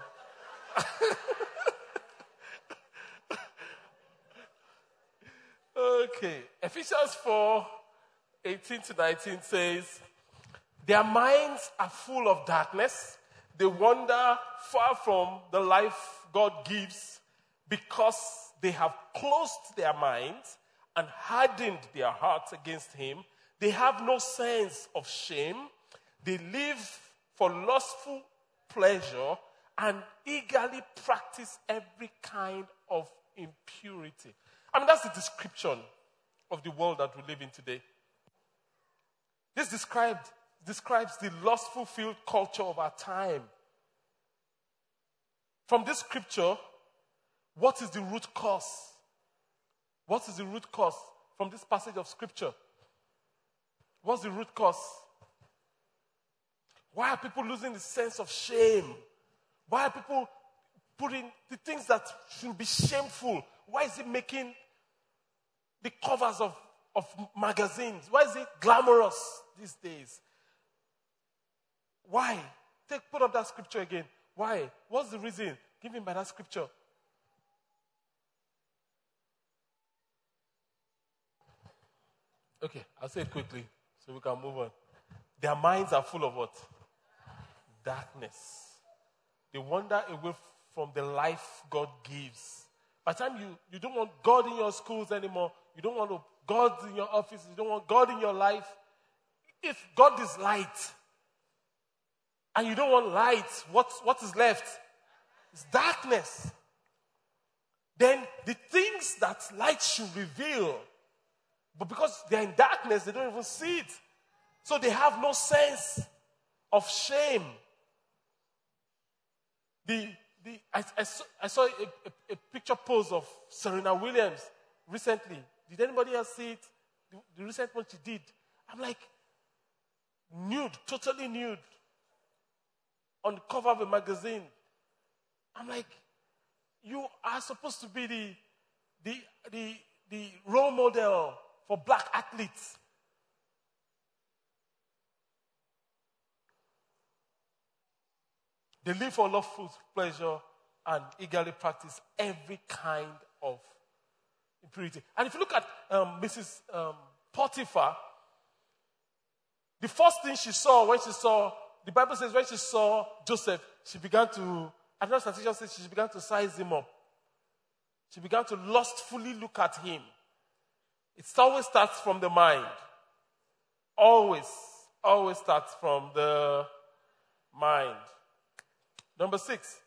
okay, Ephesians 4 18 to 19 says, Their minds are full of darkness. They wander far from the life God gives because they have closed their minds and hardened their hearts against Him. They have no sense of shame. They live for lustful pleasure and eagerly practice every kind of impurity. I mean, that's the description of the world that we live in today. This described, describes the lustful filled culture of our time. From this scripture, what is the root cause? What is the root cause from this passage of scripture? What's the root cause? Why are people losing the sense of shame? Why are people putting the things that should be shameful? Why is it making the covers of, of magazines? Why is it glamorous these days? Why? Take put up that scripture again. Why? What's the reason given by that scripture? Okay, I'll say it quickly so we can move on. Their minds are full of what? Darkness. They wander away from the life God gives. By the time you, you don't want God in your schools anymore, you don't want God in your office, you don't want God in your life. If God is light and you don't want light, what, what is left? It's darkness. Then the things that light should reveal, but because they're in darkness, they don't even see it. So they have no sense of shame. The, the, I, I saw, I saw a, a, a picture pose of Serena Williams recently. Did anybody else see it? The, the recent one she did. I'm like, nude, totally nude, on the cover of a magazine. I'm like, you are supposed to be the, the, the, the role model for black athletes. They live for love, lawful pleasure and eagerly practice every kind of impurity. And if you look at um, Mrs. Um, Potiphar, the first thing she saw when she saw, the Bible says when she saw Joseph, she began to, another translation says she began to size him up. She began to lustfully look at him. It always starts from the mind. Always, always starts from the mind. Number six,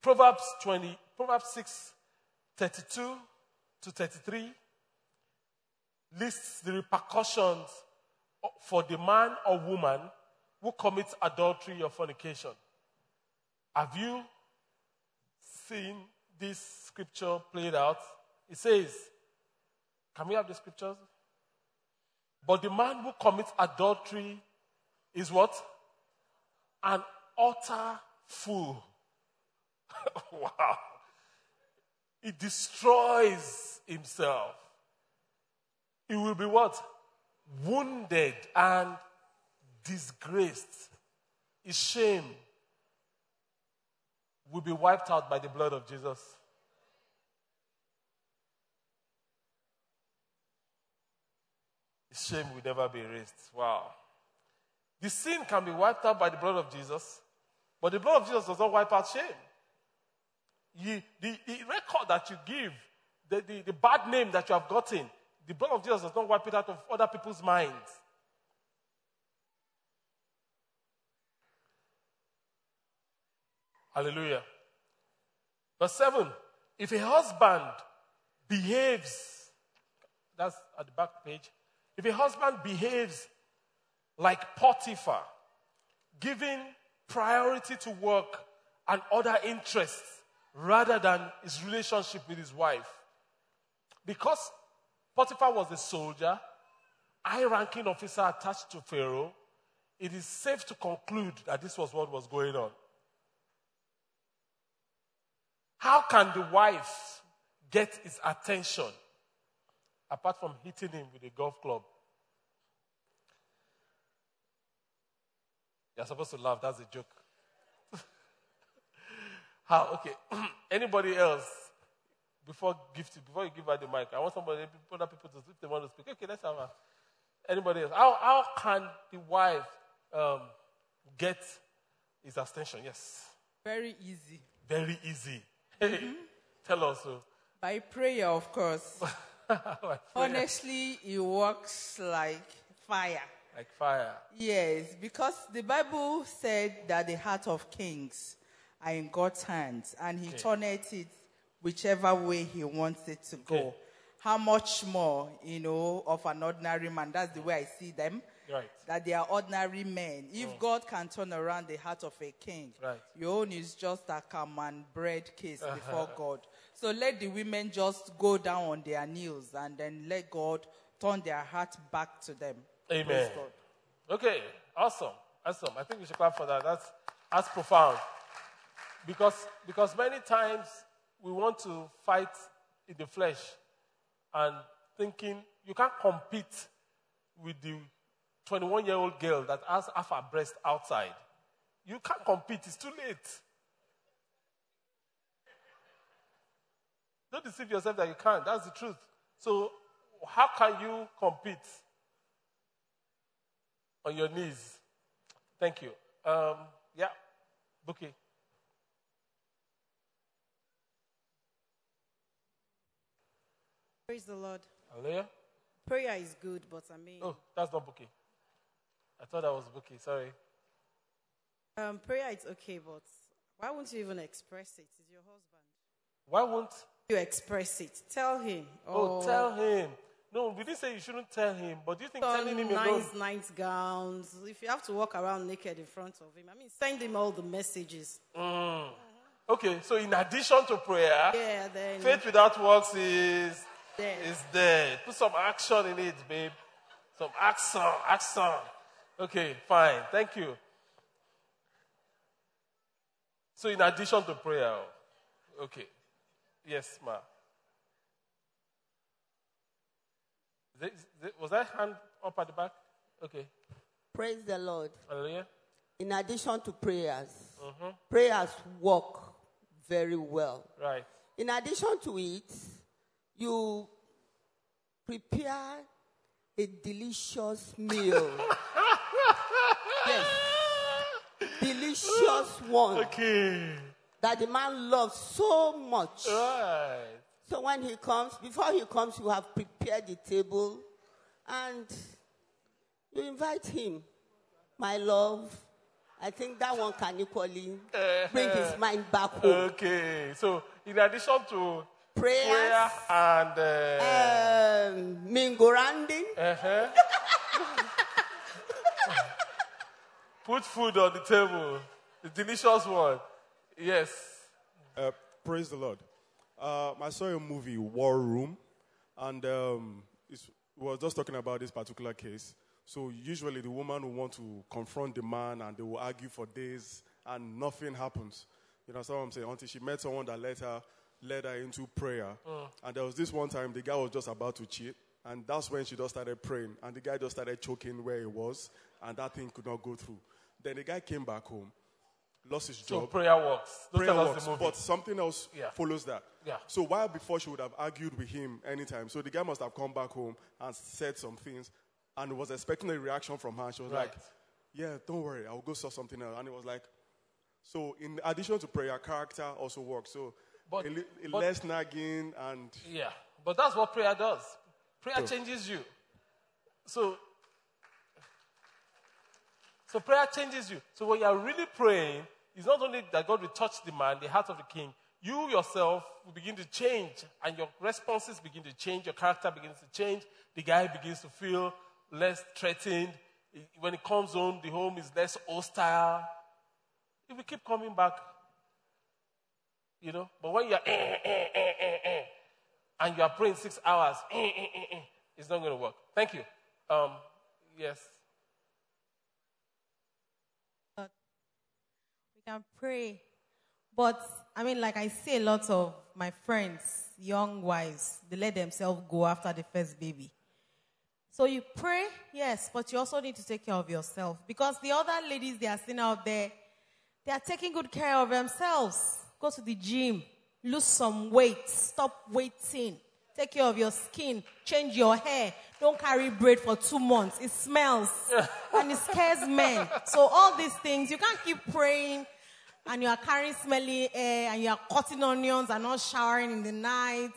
Proverbs 20, Proverbs 6, 32 to 33 lists the repercussions for the man or woman who commits adultery or fornication. Have you seen this scripture played out? It says, Can we have the scriptures? But the man who commits adultery is what? An utter fool. (laughs) wow. He destroys himself. He will be what? wounded and disgraced, his shame will be wiped out by the blood of Jesus. His shame will never be erased. Wow. The sin can be wiped out by the blood of Jesus, but the blood of Jesus does not wipe out shame. You, the, the record that you give, the, the, the bad name that you have gotten, the blood of Jesus does not wipe it out of other people's minds. Hallelujah. Verse 7 If a husband behaves, that's at the back page, if a husband behaves like Potiphar, giving priority to work and other interests rather than his relationship with his wife, because Potiphar was a soldier, high ranking officer attached to Pharaoh, it is safe to conclude that this was what was going on. How can the wife get his attention apart from hitting him with a golf club? You're supposed to laugh, that's a joke. (laughs) How? Okay. (clears throat) Anybody else? Before gift, before you give her the mic, I want somebody, other people to, if they want to speak. Okay, let's have her. Anybody else? How, how can the wife um, get his attention? Yes. Very easy. Very easy. Hey, mm-hmm. (laughs) tell us. So. By prayer, of course. (laughs) Honestly, it works like fire. Like fire. Yes, because the Bible said that the heart of kings are in God's hands, and He Okay. turneth it whichever way He wants it to go. How much more, you know, of an ordinary man? That's the way I see them. Right. That they are ordinary men. If God can turn around the heart of a king, Right. your own is just a common bread case Uh-huh. before God. So let the women just go down on their knees and then let God turn their heart back to them. Amen. Okay, awesome. Awesome. I think we should clap for that. That's, that's profound. Because, because many times we want to fight in the flesh and thinking you can't compete with the 21 year old girl that has half her breast outside. You can't compete, it's too late. Don't deceive yourself that you can't. That's the truth. So, how can you compete? On your knees. Thank you. Um, yeah, Buki. Praise the Lord. Hallelujah. Prayer is good, but I mean, Oh, that's not Buki. I thought that was Buki. Sorry. um, prayer is okay, but why won't you even express it? It's your husband. Why won't you express it? Tell him. Oh, Or tell him. No, we didn't say you shouldn't tell him, but do you think telling him nice, nice gowns. If you have to walk around naked in front of him, I mean, send him all the messages. Mm. Okay, so in addition to prayer, Yeah, then faith without works is Dead. is dead. Put some action in it, babe. Some action, action. Okay, fine. Thank you. So in addition to prayer, okay. Yes, ma. Is it- is it- was that hand up at the back? Okay. Praise the Lord. Hallelujah. In addition to prayers, Mhm. prayers work very well. Right. In addition to it, you prepare a delicious meal. (laughs) yes. Delicious one. Okay. That the man loves so much. Right. So when he comes, before he comes, you have prepared the table and you invite him. My love, I think that one can equally bring his mind back home. Okay. So in addition to Prayers. prayer and uh, Um, Mingoranding. uh-huh. Put food on the table, the delicious one. Yes. Uh, praise the Lord. Um, I saw a movie, War Room, and um, it's- it was just talking about this particular case. So usually the woman will want to confront the man, and they will argue for days, and nothing happens. You know what I'm saying? Until she met someone that led her, led her into prayer. Mm. And there was this one time the guy was just about to cheat, And that's when she just started praying. And the guy just started choking where he was. And that thing could not go through. Then the guy came back home, lost his So job. prayer works. Don't prayer works, the but something else Yeah. follows that. Yeah. So while before she would have argued with him anytime, so the guy must have come back home and said some things, and was expecting a reaction from her. She was Right. like, "Yeah, don't worry, I'll go sort something else." And it was like, so in addition to prayer, character also works. So But- a, li- a but- less nagging and Yeah, but that's what prayer does. Prayer True. changes you. So, so prayer changes you. So when you are really praying, it's not only that God will touch the man, the heart of the king. You yourself will begin to change, and your responses begin to change. Your character begins to change. The guy begins to feel less threatened. When he comes home, the home is less hostile. If we keep coming back, you know, but when you're (clears throat) eh, eh, eh, eh, eh, and you are praying six hours, eh, eh, eh, it's not going to work. Thank you. Um, yes. We can pray. But, I mean, like I see a lot of my friends, young wives, they let themselves go after the first baby. So you pray, yes, but you also need to take care of yourself. Because the other ladies they are seeing out there, they are taking good care of themselves. Go to the gym, lose some weight, stop waiting, take care of your skin, change your hair. Don't carry braid for two months. It smells (laughs) and it scares men. So all these things, you can't keep praying and you are carrying smelly air and you are cutting onions and not showering in the night.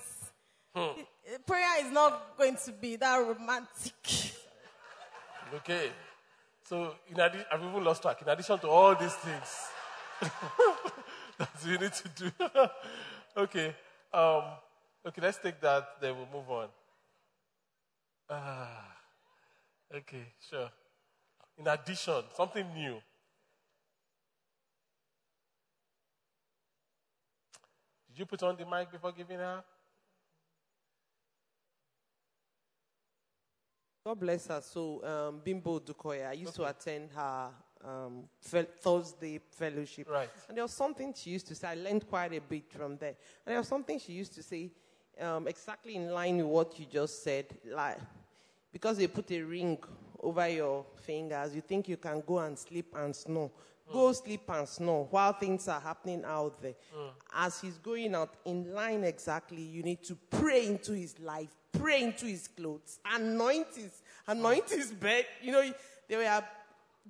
Hmm. Prayer is not going to be that romantic. Okay. So, in addition, I've even lost track. In addition to all these things (laughs) that you need to do. (laughs) okay. Um, okay, let's take that, then we'll move on. Ah, okay, sure. In addition, something new. Did you put on the mic before giving her? God bless her. So, um, Bimbo Odukoya, I used to attend her um, Thursday fellowship. Right. And there was something she used to say. I learned quite a bit from there. And there was something she used to say, um, exactly in line with what you just said. Like, because they put a ring over your fingers, you think you can go and sleep and snore. Go sleep and snore while things are happening out there. As he's going out in line exactly, you need to pray into his life, pray into his clothes, anoint his, anoint his bed. You know, they were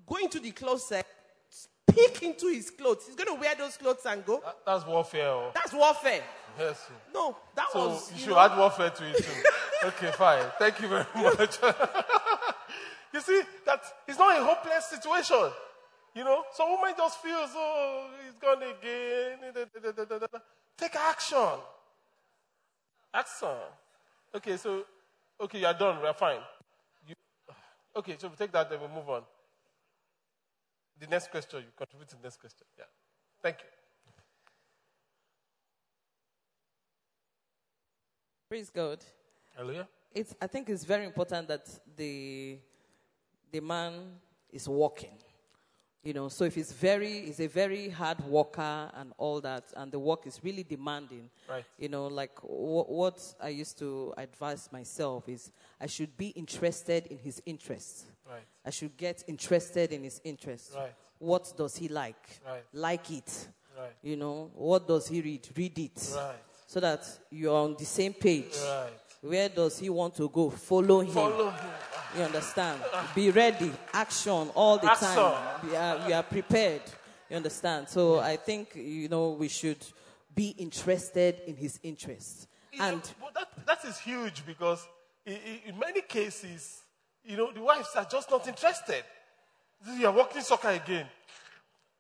going to the closet, speak into his clothes. He's going to wear those clothes and go. That's warfare. oh. That's warfare. Yes. No, that so was. you you should know- add warfare to it too. (laughs) okay, fine. Thank you very much. (laughs) you see, that it's not a hopeless situation. You know, some women just feel oh, it's gone again. Take action. Action. Okay, so okay, you're done. We're fine. You, okay, so we take that, then we move on. The next question, you contribute to the next question. Yeah. Thank you. Praise God. Hallelujah. It's, I think it's very important that the, the man is working. You know, so if he's very, he's a very hard worker and all that, and the work is really demanding. Right. You know, like wh- what I used to advise myself is I should be interested in his interests. Right. I should get interested in his interests. Right. What does he like? Right. Like it. Right. You know, what does he read? Read it. Right. So that you're on the same page. Right. Where does he want to go? Follow him. Follow him. You understand? Be ready. Action all the Action. time. We are, we are prepared. You understand? So I think, you know, we should be interested in his interests. And But that, that is huge because in, in- many cases, you know, the wives are just not interested. You are working soccer again.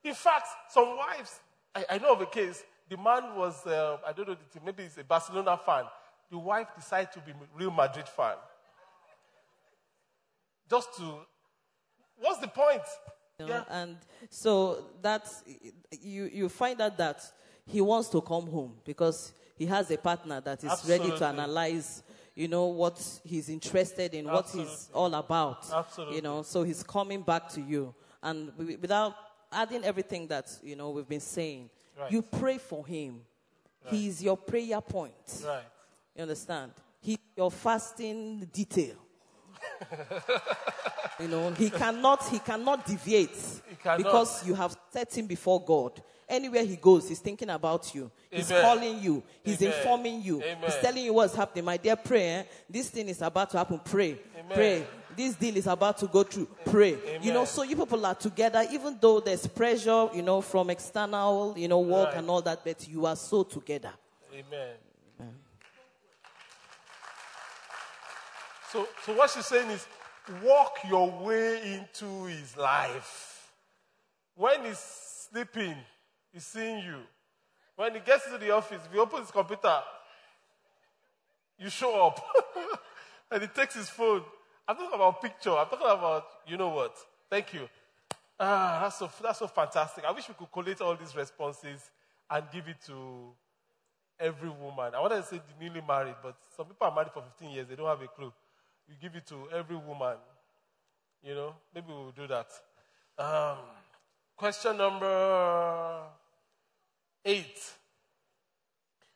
In fact, some wives, I, I know of a case, the man was, uh, I don't know maybe he's a Barcelona fan. The wife decided to be a Real Madrid fan. Just to, what's the point? You know, And so that you you find out that he wants to come home because he has a partner that is ready to analyze, you know, what he's interested in, what he's all about. Absolutely. You know, so he's coming back to you, and wi- without adding everything that you know we've been saying, Right. you pray for him. He is your prayer point. Right. You understand? He's your fasting detail. (laughs) you know, he cannot he cannot deviate cannot. because you have set him before God. Anywhere he goes, he's thinking about you. He's Amen. calling you. He's Amen. informing you. He's telling you what's happening. My dear, pray. eh? This thing is about to happen. Pray. Amen. Pray. This deal is about to go through. Pray. You know, so you people are together, even though there's pressure, you know, from external, you know, work Right. and all that, but you are so together. Amen. So, so what she's saying is, walk your way into his life. When he's sleeping, he's seeing you. When he gets to the office, if he opens his computer, you show up. (laughs) and he takes his phone. I'm talking about picture. I'm talking about, you know what? Thank you. Ah, that's so, that's so fantastic. I wish we could collate all these responses and give it to every woman. I wanted to say the newly married, but some people are married for 15 years. They don't have a clue. You give it to every woman. You know, maybe we'll do that. Um, question number eight.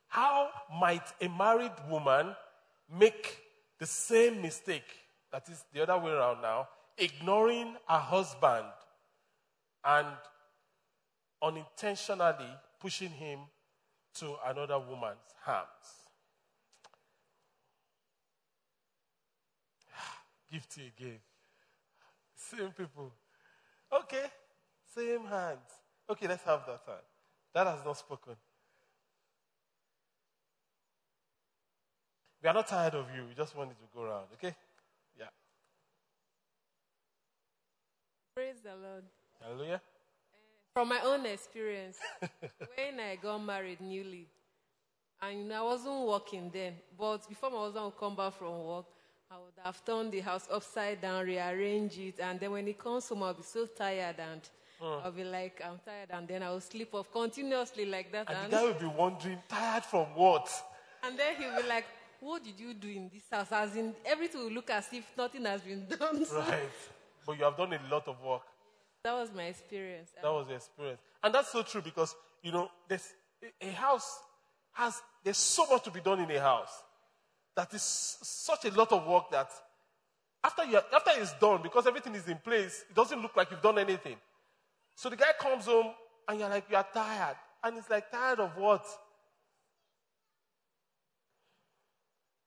How might a married woman make the same mistake, that is the other way around now, ignoring her husband and unintentionally pushing him to another woman's arms? Gifty again. Same people. Okay, same hands. Okay, let's have that hand. That has not spoken. We are not tired of you. We just wanted to go around, okay? Yeah. Praise the Lord. Hallelujah. Eh, from my own experience, (laughs) when I got married newly, and I wasn't working then, but before my husband would come back from work, I would have turned the house upside down, rearrange it, and then when he comes home, I'll be so tired and Mm. I'll be like, I'm tired, and then I'll sleep off continuously like that. And the guy will be wondering, tired from what? And then he'll be like, What did you do in this house? As in, everything will look as if nothing has been done. (laughs) Right. But you have done a lot of work. That was my experience. That was the experience. And that's so true because, you know, there's a- a house has, there's so much to be done in a house. That is such a lot of work that after, you after it's done, because everything is in place, it doesn't look like you've done anything. So the guy comes home and you're like, you are tired. And it's like, tired of what?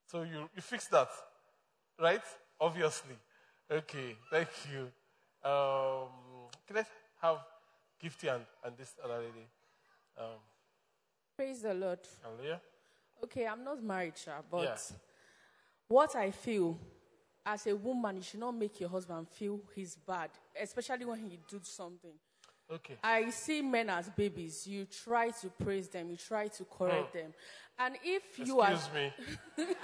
So you, you fix that, right? Obviously. Okay, thank you. Um, can I have Gifty and, and this other lady? Um, Praise the Lord. Hallelujah. Okay, I'm not married, Sha, but Yeah. what I feel as a woman, you should not make your husband feel he's bad, especially when he do something. Okay. I see men as babies. You try to praise them, you try to correct Hmm. them. And if you are. Excuse me. (laughs)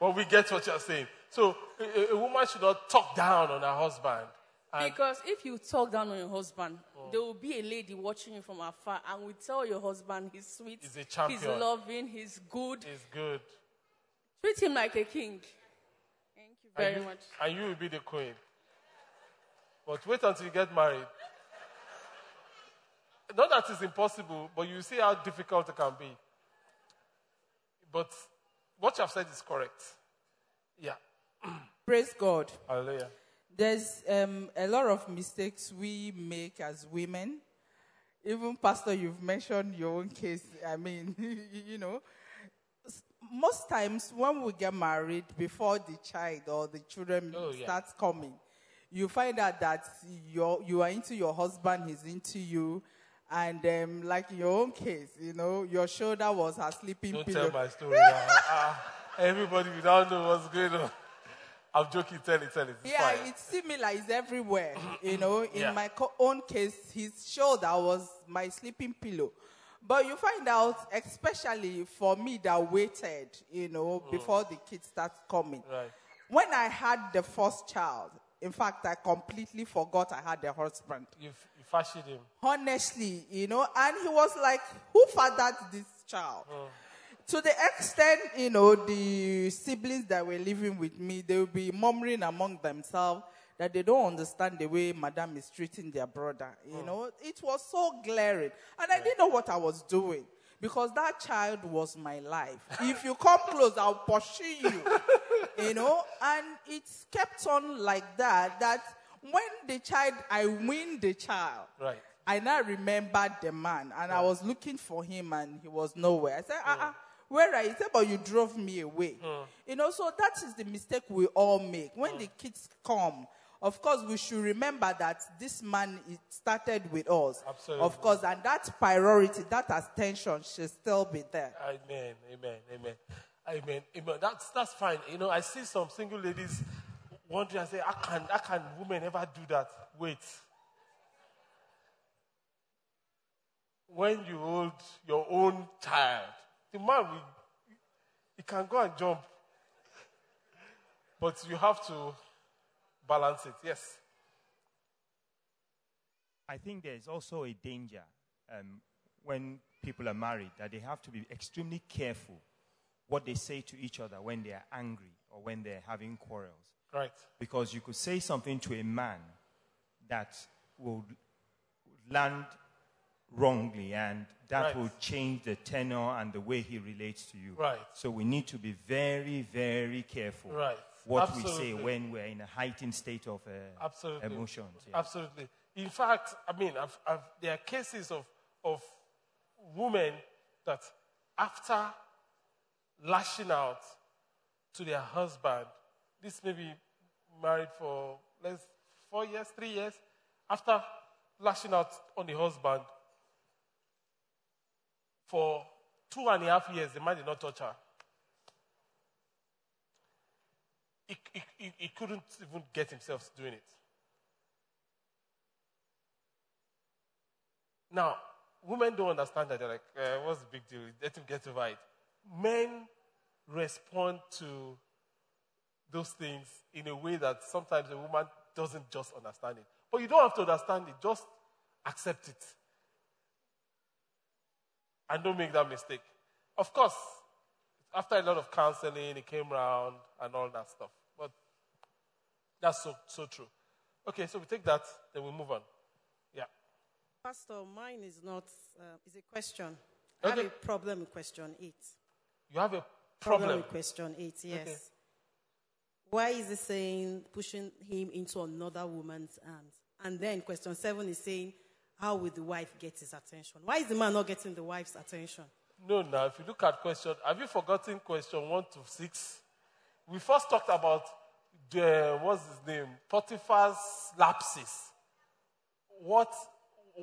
well, we get what you're saying. So a- a woman should not talk down on her husband. And Because if you talk down on your husband, oh. there will be a lady watching you from afar and will tell your husband he's sweet, He's a champion. he's loving, he's good. He's good. Treat him like a king. Thank you very and you, much. And you will be the queen. But wait until you get married. Not that it's impossible, but you see how difficult it can be. But what you have said is correct. Yeah. (clears throat) Praise God. Hallelujah. There's um, a lot of mistakes we make as women. Even, Pastor, you've mentioned your own case. I mean, (laughs) you know, most times when we get married, before the child or the children Oh, yeah. starts coming, you find out that you're, you are into your husband, he's into you. And um, like your own case, you know, your shoulder was her sleeping Don't pillow. tell my story. (laughs) Ah, everybody without know what's going on. I'm joking. Tell it, tell it. It's Yeah, fine. it's similar. It's everywhere. You know, in Yeah. my co- own case, his shoulder was my sleeping pillow. But you find out, especially for me that waited, you know, Mm. before the kids start coming. Right. When I had the first child, in fact, I completely forgot I had a husband. You, you fashioned him. Honestly, you know, and he was like, who fathered this child? To the extent, you know, the siblings that were living with me, they will be murmuring among themselves that they don't understand the way Madame is treating their brother. You know, it was so glaring. And I didn't know what I was doing. because that child was my life. (laughs) If you come close, I'll pursue you. you (laughs) know, and it's kept on like that. That when the child, I win the child. Right. I now remembered the man, and I was looking for him, and he was nowhere. I said, "Ah, uh where are you?" "But you drove me away." Hmm. You know, so that is the mistake we all make when hmm. the kids come. Of course, we should remember that this man it started with us. Absolutely. Of course, and that priority, that attention should still be there. Amen. Amen. Amen. Amen. Amen. That's that's fine. You know, I see some single ladies wondering and say, how can how can women ever do that? Wait. When you hold your own child, the man will he can go and jump. But you have to balance it. Yes. I think there's also a danger um, when people are married that they have to be extremely careful what they say to each other when they are angry or when they're having quarrels. Right. Because you could say something to a man that will land wrongly and that Right. will change the tenor and the way he relates to you. Right. So we need to be very, very careful Right. what we say when we're in a heightened state of uh, Absolutely. emotions. yeah. Absolutely. In fact, I mean, I've, I've, there are cases of, of women that after lashing out to their husband, this may be married for let's four years, three years, after lashing out on the husband for two and a half years, the man did not touch her. He, he, he, couldn't even get himself doing it. Now, women don't understand that. They're like, eh, what's the big deal? Let him get over it. Men respond to those things in a way that sometimes a woman doesn't just understand it. But you don't have to understand it, just accept it. And don't make that mistake. Of course, after a lot of counseling, he came around and all that stuff. But that's so, so true. Okay, so we take that, then we move on. Yeah. Pastor, mine is not, uh, is a question. I have a problem with question eight. You have a Problem problem. with question eight, yes. Okay. Why is it saying pushing him into another woman's arms? And then question seven is saying, how will the wife get his attention? Why is the man not getting the wife's attention? No, now, if you look at question, have you forgotten question one to six? We first talked about the, what's his name? Potiphar's lapses. What,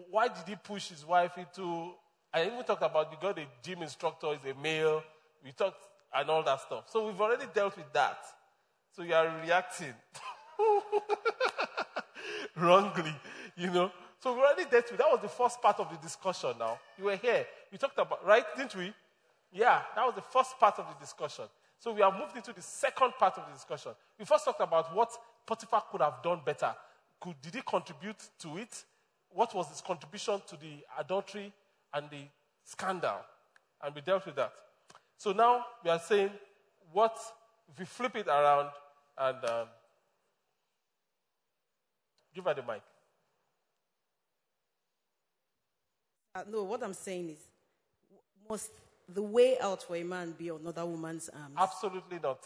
why did he push his wife into, I even talked about, you got a gym instructor, is a male, we talked, and all that stuff. So we've already dealt with that. So you are reacting (laughs) wrongly, you know. So we already dealt with that was the first part of the discussion now. You were here. We talked about right, didn't we? Yeah, that was the first part of the discussion. So we have moved into the second part of the discussion. We first talked about what Potiphar could have done better. Could, did he contribute to it? What was his contribution to the adultery and the scandal? And we dealt with that. So now we are saying what if we flip it around and um, give her the mic. Uh, no, what I'm saying is, must the way out for a man be another woman's arms? Absolutely not.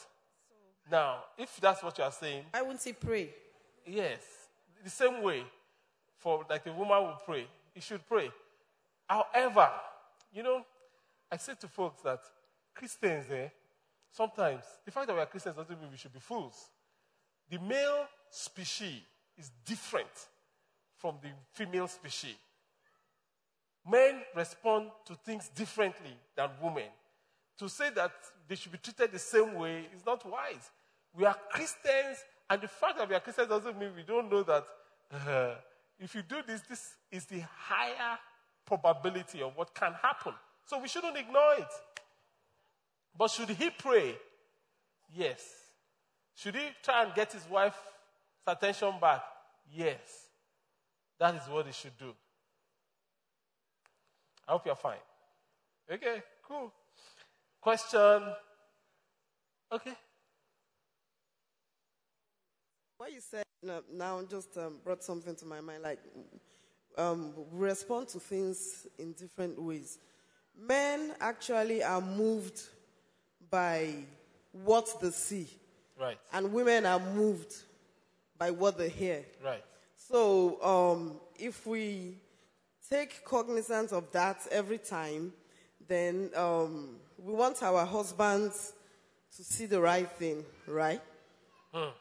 Now, if that's what you are saying, I wouldn't say pray? Yes, the same way for like a woman will pray, he should pray. However, you know, I say to folks that Christians, eh, sometimes the fact that we are Christians doesn't mean we should be fools. The male species is different from the female species. Men respond to things differently than women. To say that they should be treated the same way is not wise. We are Christians, and the fact that we are Christians doesn't mean we don't know that uh, if you do this, this is the higher probability of what can happen. So we shouldn't ignore it. But should he pray? Yes. Should he try and get his wife's attention back? Yes. That is what he should do. I hope you're fine. Okay, cool. Question. Okay. What you said no, now just um, brought something to my mind. Like, um, we respond to things in different ways. men actually are moved by what they see, Right. and women are moved by what they hear. Right. So um, if we take cognizance of that every time, then um, we want our husbands to see the right thing, right? Hmm.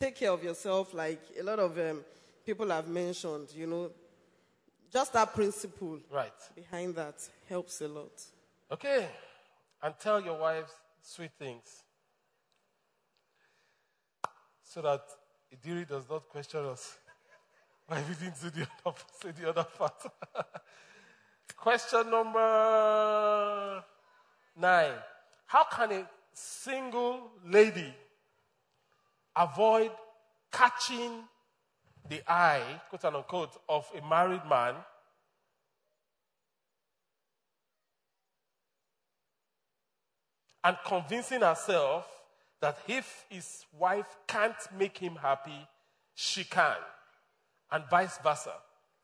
Take care of yourself, like a lot of um, people have mentioned, you know. Just that principle Right. behind that helps a lot. Okay. And tell your wives sweet things. So that Idiri does not question us didn't do the other, (laughs) say the other part. (laughs) Question number nine. How can a single lady avoid catching the eye, quote unquote, of a married man and convincing herself that if his wife can't make him happy, she can, and vice versa.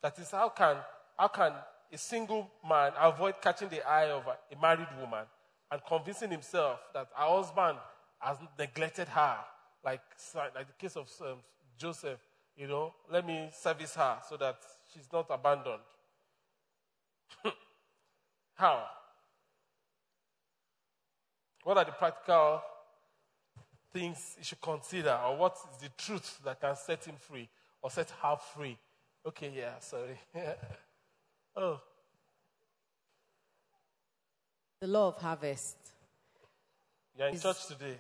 That is, how can, how can a single man avoid catching the eye of a, married woman and convincing himself that her husband has neglected her, like, like the case of um, Joseph, you know, let me service her so that she's not abandoned. (laughs) how? What are the practical things you should consider, or what is the truth that can set him free or set half free? Okay, yeah, sorry. (laughs) oh, The law of harvest. you're in Is- church today.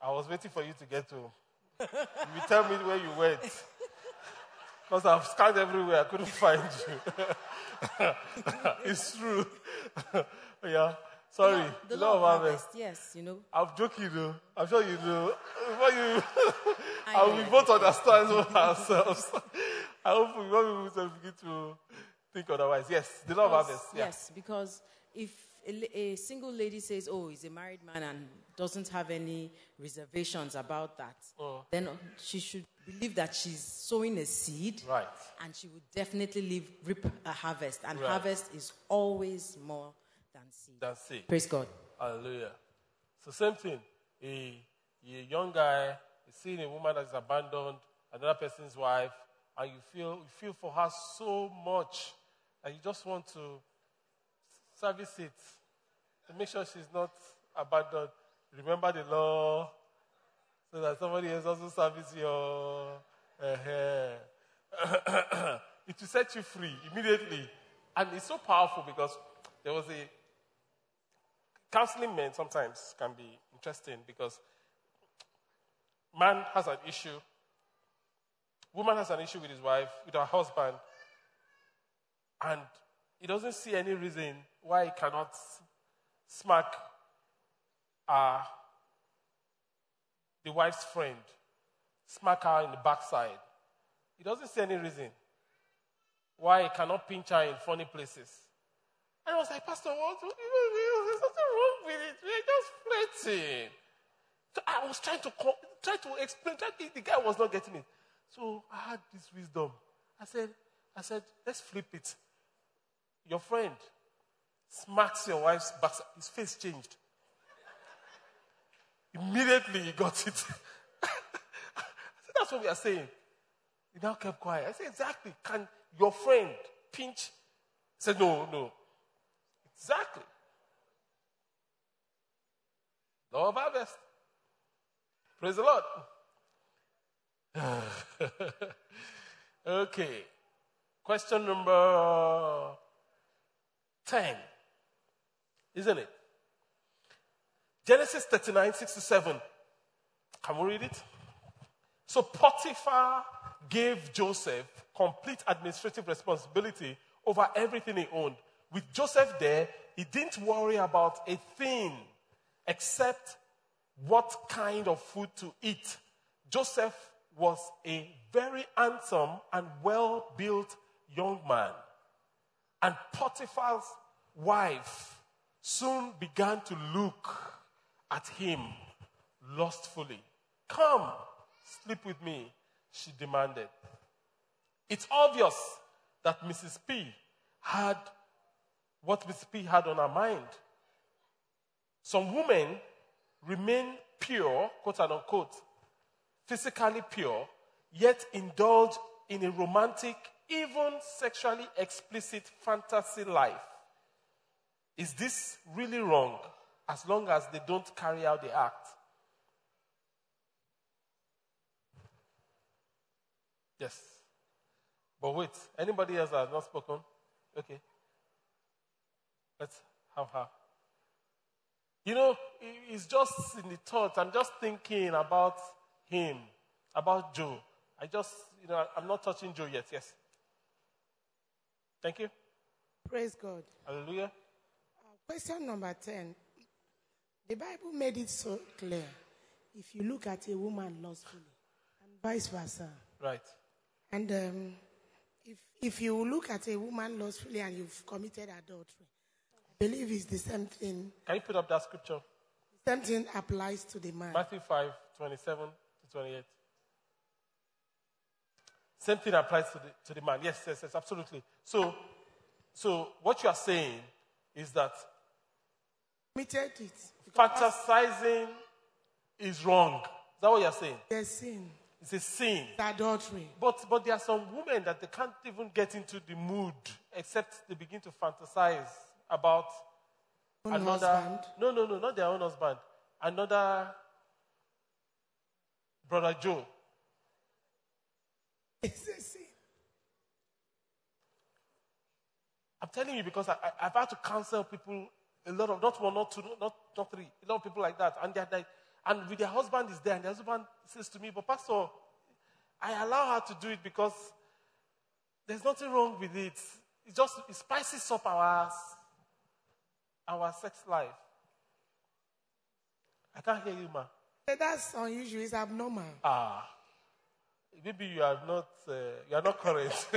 I was waiting for you to get home. (laughs) you tell me where you went. (laughs) Because I've scanned everywhere, I couldn't find you. it's true. yeah. Sorry. The law of harvest. yes, you know. I'm joking though. I'm sure you know. But you, and we both understand ourselves. (laughs) I hope we won't begin to think otherwise. Yes, the law of harvest. Yeah. Yes, because if a, a single lady says, "Oh, he's a married man," and doesn't have any reservations about that, Oh. then she should believe that she's sowing a seed, Right. and she would definitely leave, reap a harvest, and Right. harvest is always more than seed. That's it. Praise God. Hallelujah. So same thing. A, a young guy is seeing a woman that is abandoned, another person's wife, and you feel you feel for her so much, and you just want to service it to make sure she's not abandoned. Remember the law, so that somebody else also service your. uh (coughs) it will set you free immediately, and it's so powerful because there was a counseling men sometimes can be interesting because man has an issue, woman has an issue with his wife, with her husband, and he doesn't see any reason why he cannot smack uh, the wife's friend, smack her in the backside. He doesn't see any reason why he cannot pinch her in funny places. And I was like, Pastor, what? There's nothing wrong with it. We're just flirting. So I was trying to try to explain. Try to, the guy was not getting it. So I had this wisdom. I said, I said, let's flip it. Your friend smacks your wife's back. His face changed. Immediately he got it. (laughs) I said, that's what we are saying. He now kept quiet. I said, exactly. Can your friend pinch? He said, no, no. Exactly. Law of harvest. Praise the Lord. (laughs) okay. Question number 10. Isn't it? Genesis 39, 6 to 7. Can we read it? So Potiphar gave Joseph complete administrative responsibility over everything he owned. With Joseph there, he didn't worry about a thing except what kind of food to eat. Joseph was a very handsome and well built young man. And Potiphar's wife soon began to look at him lustfully. Come, sleep with me, she demanded. It's obvious that Mrs. P had what Mrs. P had on her mind. Some women remain pure, quote unquote, physically pure, yet indulge in a romantic, even sexually explicit fantasy life. Is this really wrong as long as they don't carry out the act? Yes. But wait, anybody else that has not spoken? Okay. Let's have her. You know, it's just in the thought. I'm just thinking about him, about Joe. I just, you know, I'm not touching Joe yet. Yes. Thank you. Praise God. Hallelujah. Uh, question number 10. The Bible made it so clear. If you look at a woman lustfully, and vice versa. Right. And um, if, if you look at a woman lustfully and you've committed adultery, believe it's the same thing. Can you put up that scripture? The same thing applies to the man. Matthew 5, 27 to 28. Same thing applies to the, to the man. Yes, yes, yes, absolutely. So, so what you are saying is that Committed it. fantasizing is wrong. Is that what you're saying? There's sin. It's a sin. Adultery. But, but there are some women that they can't even get into the mood except they begin to fantasize about Own another. husband. No, no, no, not their own husband. Another brother Joe. It's a sin. I'm telling you because I, I've had to counsel people, a lot of, not one, not two, not, not three, a lot of people like that. And they're like, and with their husband is there, and their husband says to me, But Pastor, I allow her to do it because there's nothing wrong with it. It just it spices up our, our sex life. I can't hear you, ma. That's unusual. It's abnormal. Ah, maybe you are not, uh, you are not correct.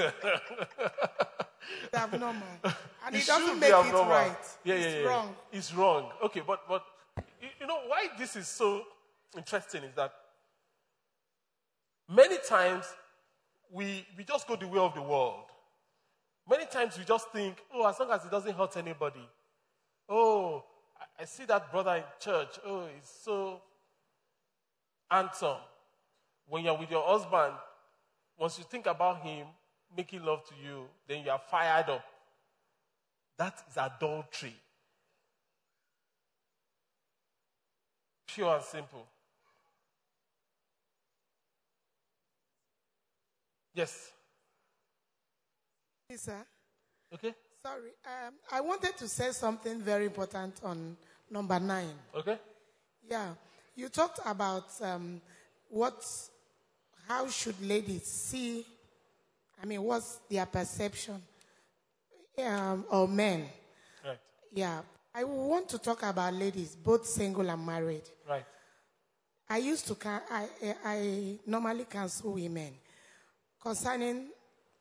It's abnormal. (laughs) And it, should doesn't make it right. Yeah, yeah, it's yeah. wrong. It's wrong. Okay, but but you, you know why this is so interesting is that many times we we just go the way of the world. Many times we just think, oh, as long as it doesn't hurt anybody. Oh, I, see that brother in church. Oh, he's so handsome. When you're with your husband, once you think about him making love to you, then you are fired up. That is adultery. Pure and simple. Yes. Yes, sir. Okay. Sorry. Um, I wanted to say something very important on number nine. Okay. Yeah. You talked about um, what, how should ladies see, I mean, what's their perception, um, or men. Right. Yeah. I want to talk about ladies, both single and married. Right. I used to, can, I, I normally counsel women concerning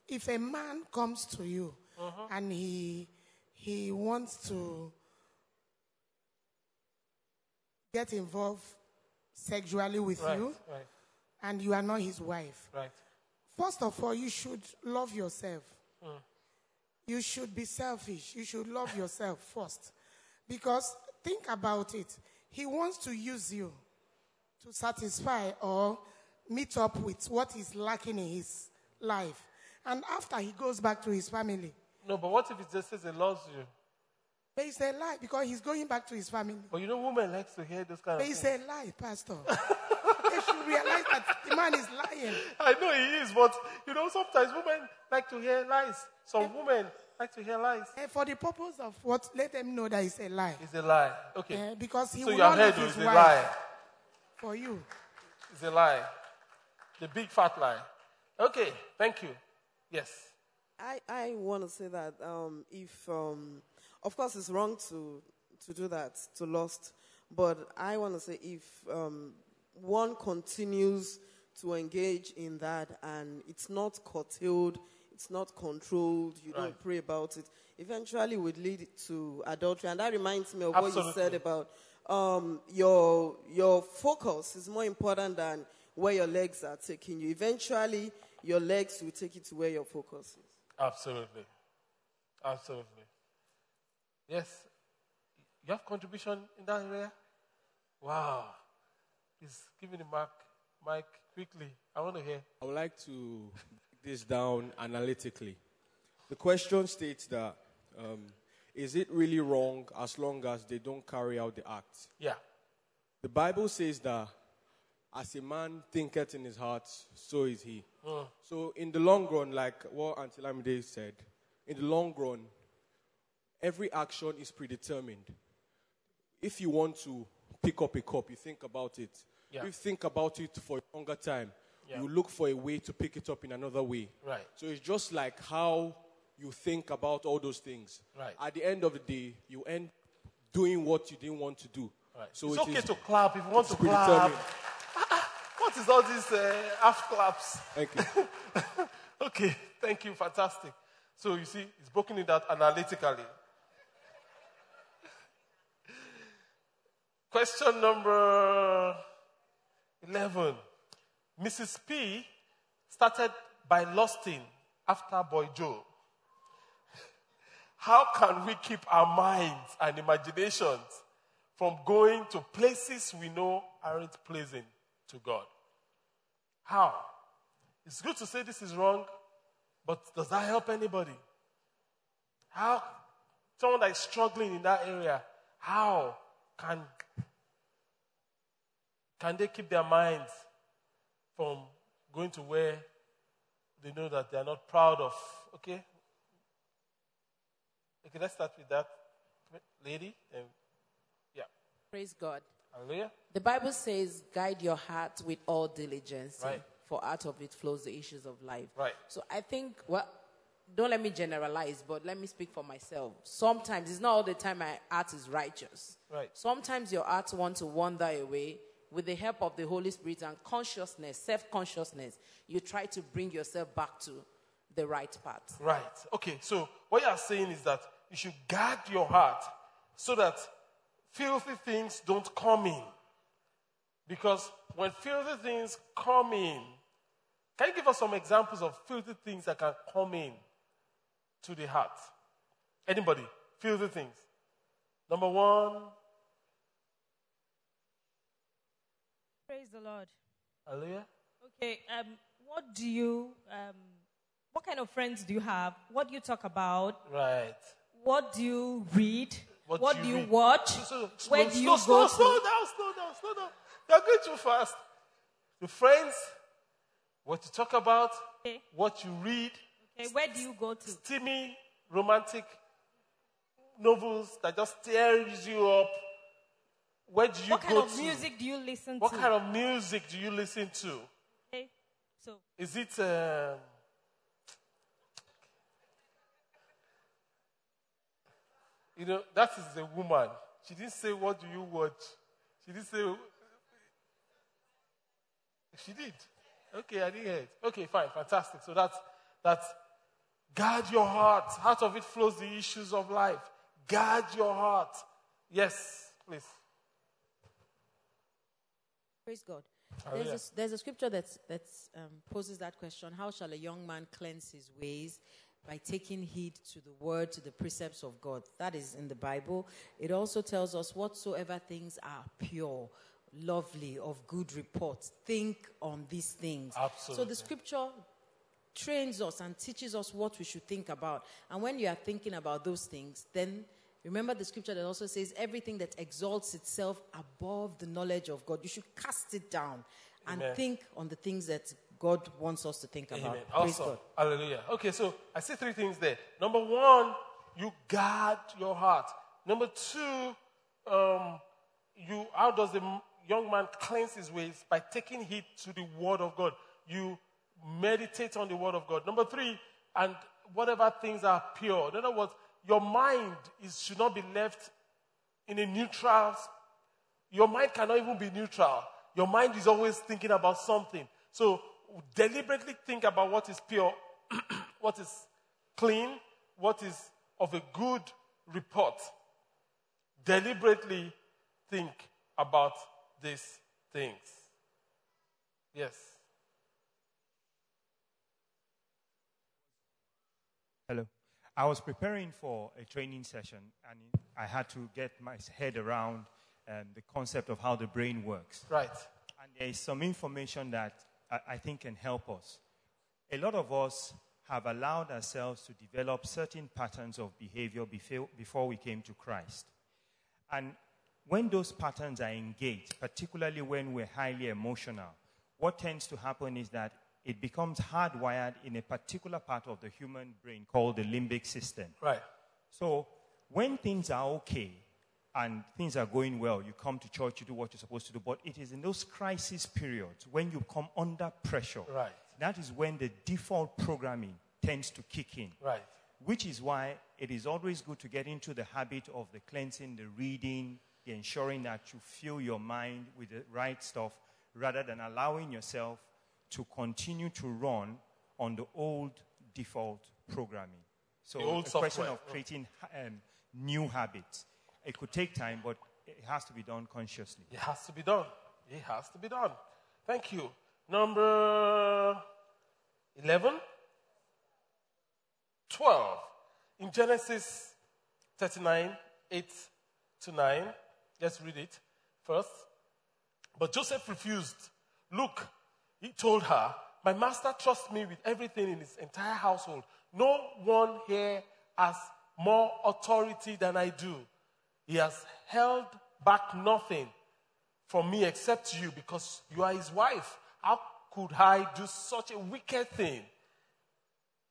if a man comes to you Uh-huh. and he, he wants to get involved sexually with Right. you Right. and you are not his wife, Right. first of all, you should love yourself. Mm. You should be selfish. You should love yourself (laughs) first. Because think about it. He wants to use you to satisfy or meet up with what is lacking in his life. And after he goes back to his family. No, but what if it just says he loves you? But it's a lie because he's going back to his family. But you know, women likes to hear those kind But of it's things. a lie, Pastor. they should realize that the man is lying. I know he is, but you know, sometimes women like to hear lies. Some women like to hear lies. And for the purpose of what, let them know that it's a lie. It's a lie. Okay. Eh, because he so will your not head leave is his a wife lie. for you. It's a lie. The big fat lie. Okay, thank you. Yes. I, I want to say that um, if, um, of course, it's wrong to, to do that, to lust, but I want to say if um, one continues to engage in that and it's not curtailed, it's not controlled, you Right. don't pray about it, eventually would lead to adultery. And that reminds me of what you said about um, your, your focus is more important than where your legs are taking you. Eventually, your legs will take you to where your focus is. Absolutely. Absolutely. Yes. You have contribution in that area? Wow. Please give me the mic, mic quickly. I want to hear. I would like to break this down analytically. The question states that um, is it really wrong as long as they don't carry out the act? Yeah. The Bible says that as a man thinketh in his heart, so is he. Mm. So in the long run, like what Auntie Lamide said, in the long run, every action is predetermined. If you want to pick up a cup, you think about it. Yeah. You think about it for a longer time, Yeah. you look for a way to pick it up in another way. Right. So it's just like how you think about all those things. Right. At the end of the day, you end doing what you didn't want to do. Right. So it's it okay is- to clap if you want to clap. What is all these uh, half claps? Thank you. (laughs) okay, thank you, fantastic. So you see, it's broken it out analytically. (laughs) Question number 11. Mrs. P started by lusting after Boy Joe. (laughs) How can we keep our minds and imaginations from going to places we know aren't pleasing to God? How? It's good to say this is wrong, but does that help anybody? How? Someone that is struggling in that area, how can, can they keep their minds from going to where they know that they are not proud of? Okay? Okay, let's start with that lady. And yeah. Praise God. Hallelujah. The Bible says, guide your heart with all diligence. Right. For out of it flows the issues of life. Right. So I think, well, don't let me generalize, but let me speak for myself. Sometimes, it's not all the time my heart is righteous. Right. Sometimes your heart wants to wander away. With the help of the Holy Spirit and consciousness, self consciousness, you try to bring yourself back to the right path. Right. Okay, so what you are saying is that you should guard your heart so that filthy things don't come in. Because when filthy things come in, can you give us some examples of filthy things that can come in to the heart? Anybody? Filthy things. Number one, Praise the Lord. hallelujah. Okay, um, what do you, um, what kind of friends do you have? What do you talk about? Right. What do you read? What, do you read? watch? So- so- Where slow, do you slow, go slow, slow to? down, slow down, slow down. You're going too fast. The friends, what you talk about, Okay. what you read, Okay, where do you go to? steamy, romantic novels that just tears you up. Where do you What kind of to? music do you listen What to? What kind of music do you listen to? Okay, so Is it um, you know that is a woman. She didn't say what do you watch. She didn't say. She did. Okay, I didn't hear it. Okay, fine, fantastic. So that's that's guard your heart. Out of it flows the issues of life. Guard your heart. Yes, please. Praise God. There's a, there's a scripture that that um, poses that question: How shall a young man cleanse his ways? By taking heed to the word, to the precepts of God. That is in the Bible. It also tells us whatsoever things are pure, lovely, of good report. Think on these things. Absolutely. So the scripture trains us and teaches us what we should think about. And when you are thinking about those things, then remember the scripture that also says everything that exalts itself above the knowledge of God, you should cast it down and Amen. think on the things that God wants us to think about. Amen. Praise Awesome. God. Hallelujah. Okay, so I see three things there. Number one, you guard your heart. Number two, um, you how does the young man cleanse his ways by taking heed to the word of God? You meditate on the word of God. Number three, and whatever things are pure. In other words, your mind is should not be left in a neutral. Your mind cannot even be neutral. Your mind is always thinking about something. So deliberately think about what is pure, (clears throat) what is clean, what is of a good report. Deliberately think about these things. Yes. Hello. I was preparing for a training session, and I had to get my head around um, the concept of how the brain works. Right. And there is some information that I, think can help us. A lot of us have allowed ourselves to develop certain patterns of behavior before, before we came to Christ. And when those patterns are engaged, particularly when we're highly emotional, what tends to happen is that it becomes hardwired in a particular part of the human brain called the limbic system. Right. So when things are okay and things are going well, you come to church, you do what you're supposed to do. But it is in those crisis periods when you come under pressure. Right. That is when the default programming tends to kick in. Right. Which is why it is always good to get into the habit of the cleansing, the reading, the ensuring that you fill your mind with the right stuff rather than allowing yourself to continue to run on the old default programming. So The old a question of creating um, new habits. It could take time, but it has to be done consciously. It has to be done. It has to be done. Thank you. Number 11. 12. In Genesis 39, 8 to 9. Let's read it first. But Joseph refused. Look, he told her, My master trusts me with everything in his entire household. No one here has more authority than I do. He has held back nothing from me except you because you are his wife. How could I do such a wicked thing?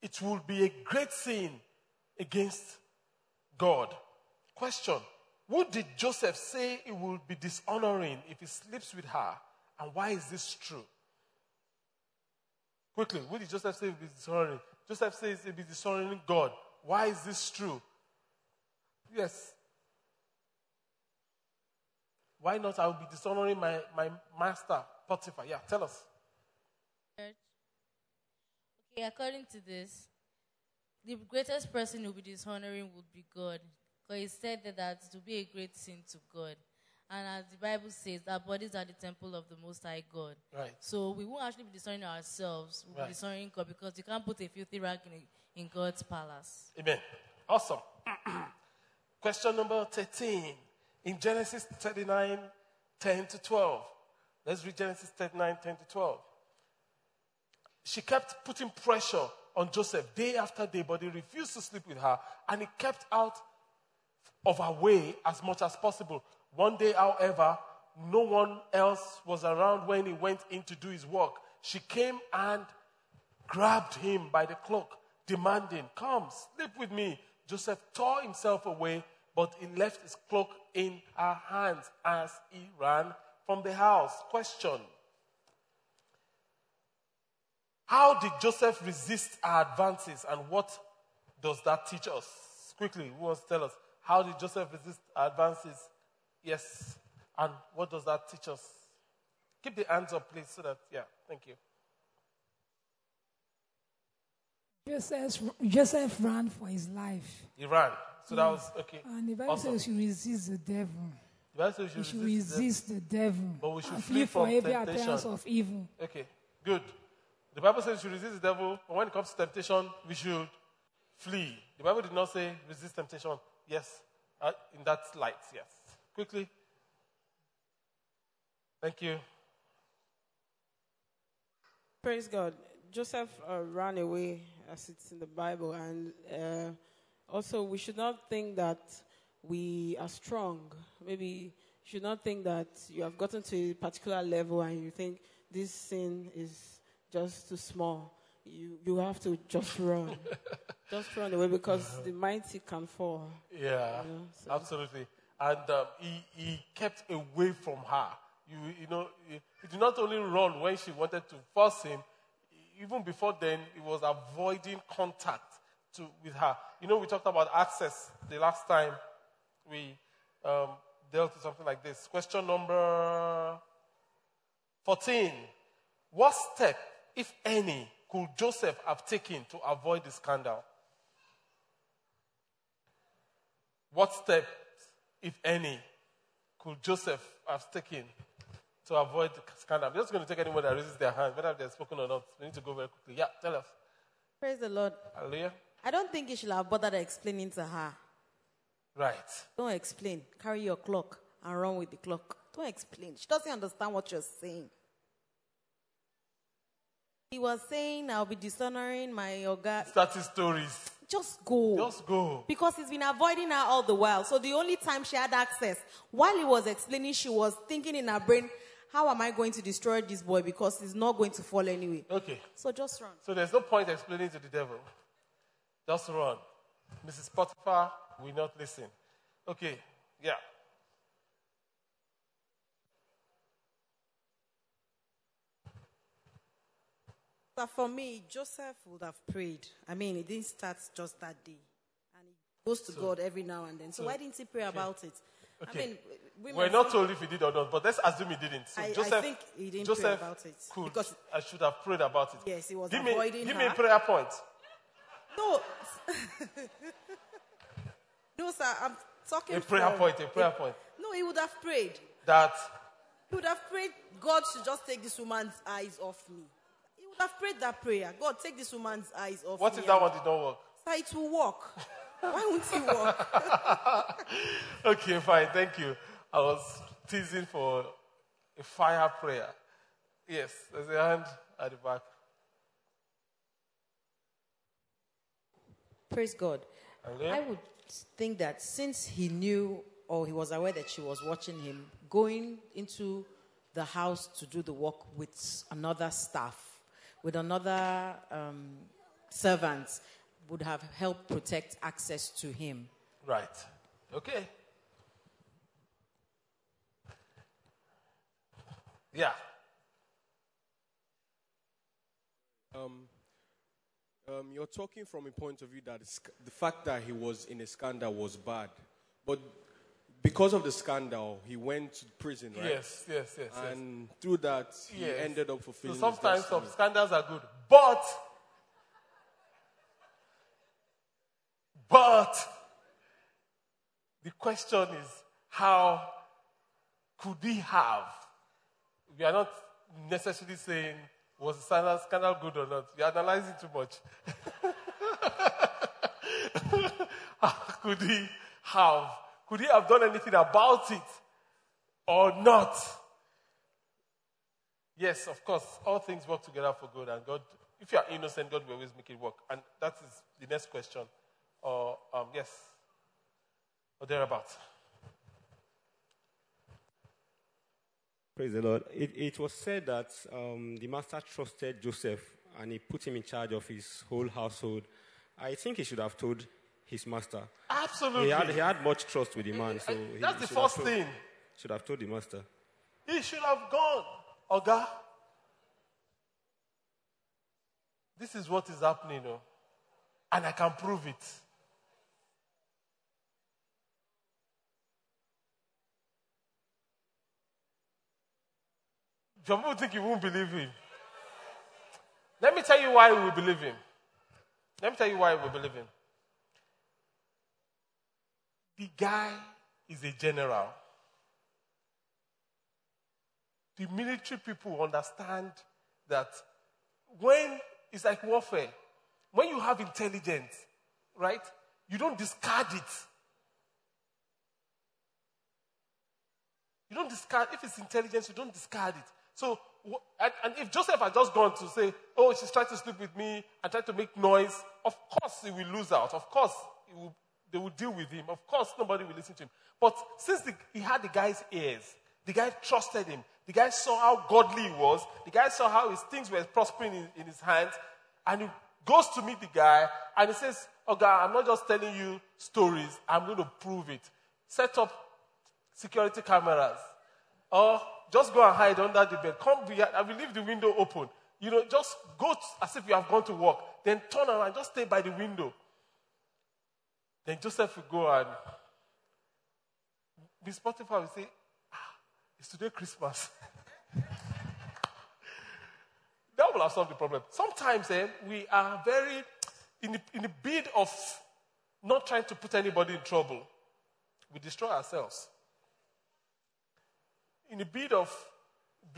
It would be a great sin against God. Question What did Joseph say it would be dishonoring if he sleeps with her? And why is this true? Quickly, what did Joseph say it would be dishonoring? Joseph says it would be dishonoring God. Why is this true? Yes. Why not? I will be dishonoring my, my master, Potiphar. Yeah, tell us. Church. Okay, according to this, the greatest person who will be dishonoring would be God. Because he said that, that it will be a great sin to God. And as the Bible says, our bodies are the temple of the Most High God. Right. So we won't actually be dishonoring ourselves. We'll Right. be dishonoring God because you can't put a filthy rag in, in God's palace. Amen. Awesome. (clears throat) Question number 13. In Genesis 39, 10 to 12. Let's read Genesis 39, 10 to 12. She kept putting pressure on Joseph day after day, but he refused to sleep with her, and he kept out of her way as much as possible. One day, however, no one else was around when he went in to do his work. She came and grabbed him by the cloak, demanding, Come, sleep with me. Joseph tore himself away, but he left his cloak in her hands as he ran from the house. Question How did Joseph resist our advances, and what does that teach us? Quickly, who wants to tell us? How did Joseph resist our advances? Yes. And what does that teach us? Keep the hands up, please, so that, yeah, thank you. Joseph, Joseph ran for his life. He ran. So that was, okay. And the Bible Awesome. says we should resist the devil. The Bible says We we should should resist the devil. But we should and flee flee for from every temptation. appearance of evil. Okay, good. The Bible says we should resist the devil, but when it comes to temptation, we should flee. The Bible did not say resist temptation. Yes, uh, in that light, yes. Quickly. Thank you. Praise God. Joseph uh, ran away, as it's in the Bible, and uh, also we should not think that we are strong. Maybe you should not think that you have gotten to a particular level and you think this sin is just too small. You you have to just run, (laughs) just run away because the mighty can fall. Yeah, You know, so- absolutely. And um, he, he kept away from her. You, you know, he, he did not only run when she wanted to force him, even before then, he was avoiding contact to, with her. You know, we talked about access the last time we um, dealt with something like this. Question number 14. What step, if any, could Joseph have taken to avoid the scandal? What step, if any, could Joseph have taken to avoid the scandal? I'm just going to take anyone that raises their hand, whether they've spoken or not. We need to go very quickly. Yeah, tell us. Praise the Lord. Hallelujah. I don't think he should have bothered explaining to her. Right. Don't explain. Carry your clock and run with the clock. Don't explain. She doesn't understand what you're saying. He was saying, I'll be dishonoring my oga. Starting stories. Just go. Just go. Because he's been avoiding her all the while. So the only time she had access, while he was explaining, she was thinking in her brain, how am I going to destroy this boy? Because he's not going to fall anyway. Okay. So just run. So there's no point explaining to the devil. Just run. Mrs. Potiphar will not listen. Okay. Yeah. But for me, Joseph would have prayed. I mean, it didn't start just that day. And he goes to So- God every now and then. So, so- why didn't he pray about it? Okay. I mean, women We're not told if he did or not, but let's assume he didn't. So I- I Joseph, think he didn't Joseph pray about it. Could, Because- I should have prayed about it. Yes, he was give me, Give her. me a prayer point. No. (laughs) no, sir, I'm talking A prayer from- point, a prayer point. No, he would have prayed. That He would have prayed, God should just take this woman's eyes off me. He would have prayed that prayer. God, take this woman's eyes off what me. if that one did not work? Sir, it will work. Why won't it work? (laughs) okay, fine. Thank you. I was teasing for a fire prayer. Yes, there's a hand at the back. Praise God. Hallelujah. I would think that since he knew or he was aware that she was watching him, going into the house to do the work with another staff, with another um, servant, would have helped protect access to him. Right. Okay. Yeah. Um, um, you're talking from a point of view that the fact that he was in a scandal was bad, but because of the scandal, he went to prison, right? Yes, yes, yes, yes. And through that, he Yes. ended up fulfilling. his sometimes some scandals are good, but but the question is how could he have? We are not necessarily saying was the scandal, scandal good or not. You're analyzing too much. (laughs) could he have? Could he have done anything about it or not? Yes, of course, all things work together for good, and God, if you are innocent, God will always make it work. And that is the next question. Or, um, yes, or thereabouts. Praise the Lord. It, it was said that um, the master trusted Joseph and he put him in charge of his whole household. I think he should have told his master. Absolutely. He had, he had much trust with the man, so he, That's the should have first told- thing. Should have told the master. He should have gone. Oga, this is what is happening, oh, and I can prove it. Some people think you won't believe him. Let me tell you why we believe him. Let me tell you why we believe him. The guy is a general. The military people understand that when it's like warfare, when you have intelligence, right, you don't discard it. You don't discard, if it's intelligence, you don't discard it. So, and, if Joseph had just gone to say, oh, she's trying to sleep with me and trying to make noise, of course he will lose out. Of course will, they will deal with him. Of course nobody will listen to him. But since the, he had the guy's ears, the guy trusted him, the guy saw how godly he was, the guy saw how his things were prospering in, in his hands, and he goes to meet the guy and he says, Oh, God, I'm not just telling you stories, I'm going to prove it. Set up security cameras. Or just go and hide under the bed. Come behind, I will leave the window open. You know, just go as if you have gone to work. Then turn around, and just stay by the window. Then Joseph will go and Miss Potiphar will say, ah, it's today Christmas. (laughs) that will have solved the problem. Sometimes eh, we are very, in the, in the bid of not trying to put anybody in trouble, we destroy ourselves in a bit of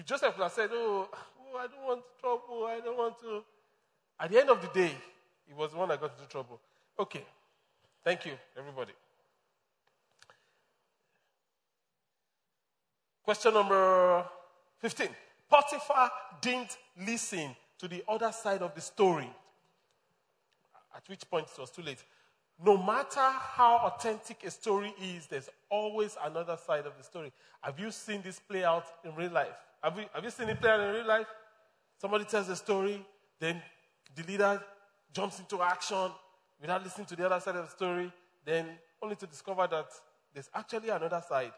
Joseph could have said, oh, oh, I don't want trouble. I don't want to. At the end of the day, it was the one that got into trouble. Okay. Thank you, everybody. Question number 15. Potiphar didn't listen to the other side of the story, at which point it was too late. No matter how authentic a story is, there's always another side of the story. Have you seen this play out in real life? Have you, have you seen it play out in real life? Somebody tells a story, then the leader jumps into action without listening to the other side of the story, then only to discover that there's actually another side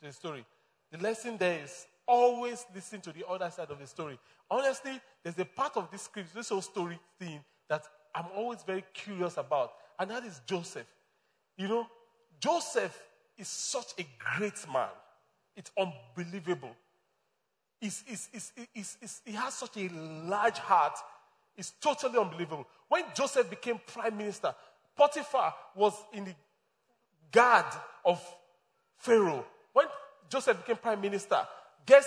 to the story. The lesson there is always listen to the other side of the story. Honestly, there's a part of this script, this whole story thing, that I'm always very curious about, and that is Joseph. You know, Joseph is such a great man. It's unbelievable. He's, he's, he's, he has such a large heart. It's totally unbelievable. When Joseph became prime minister, Potiphar was in the guard of Pharaoh. When Joseph became prime minister, guess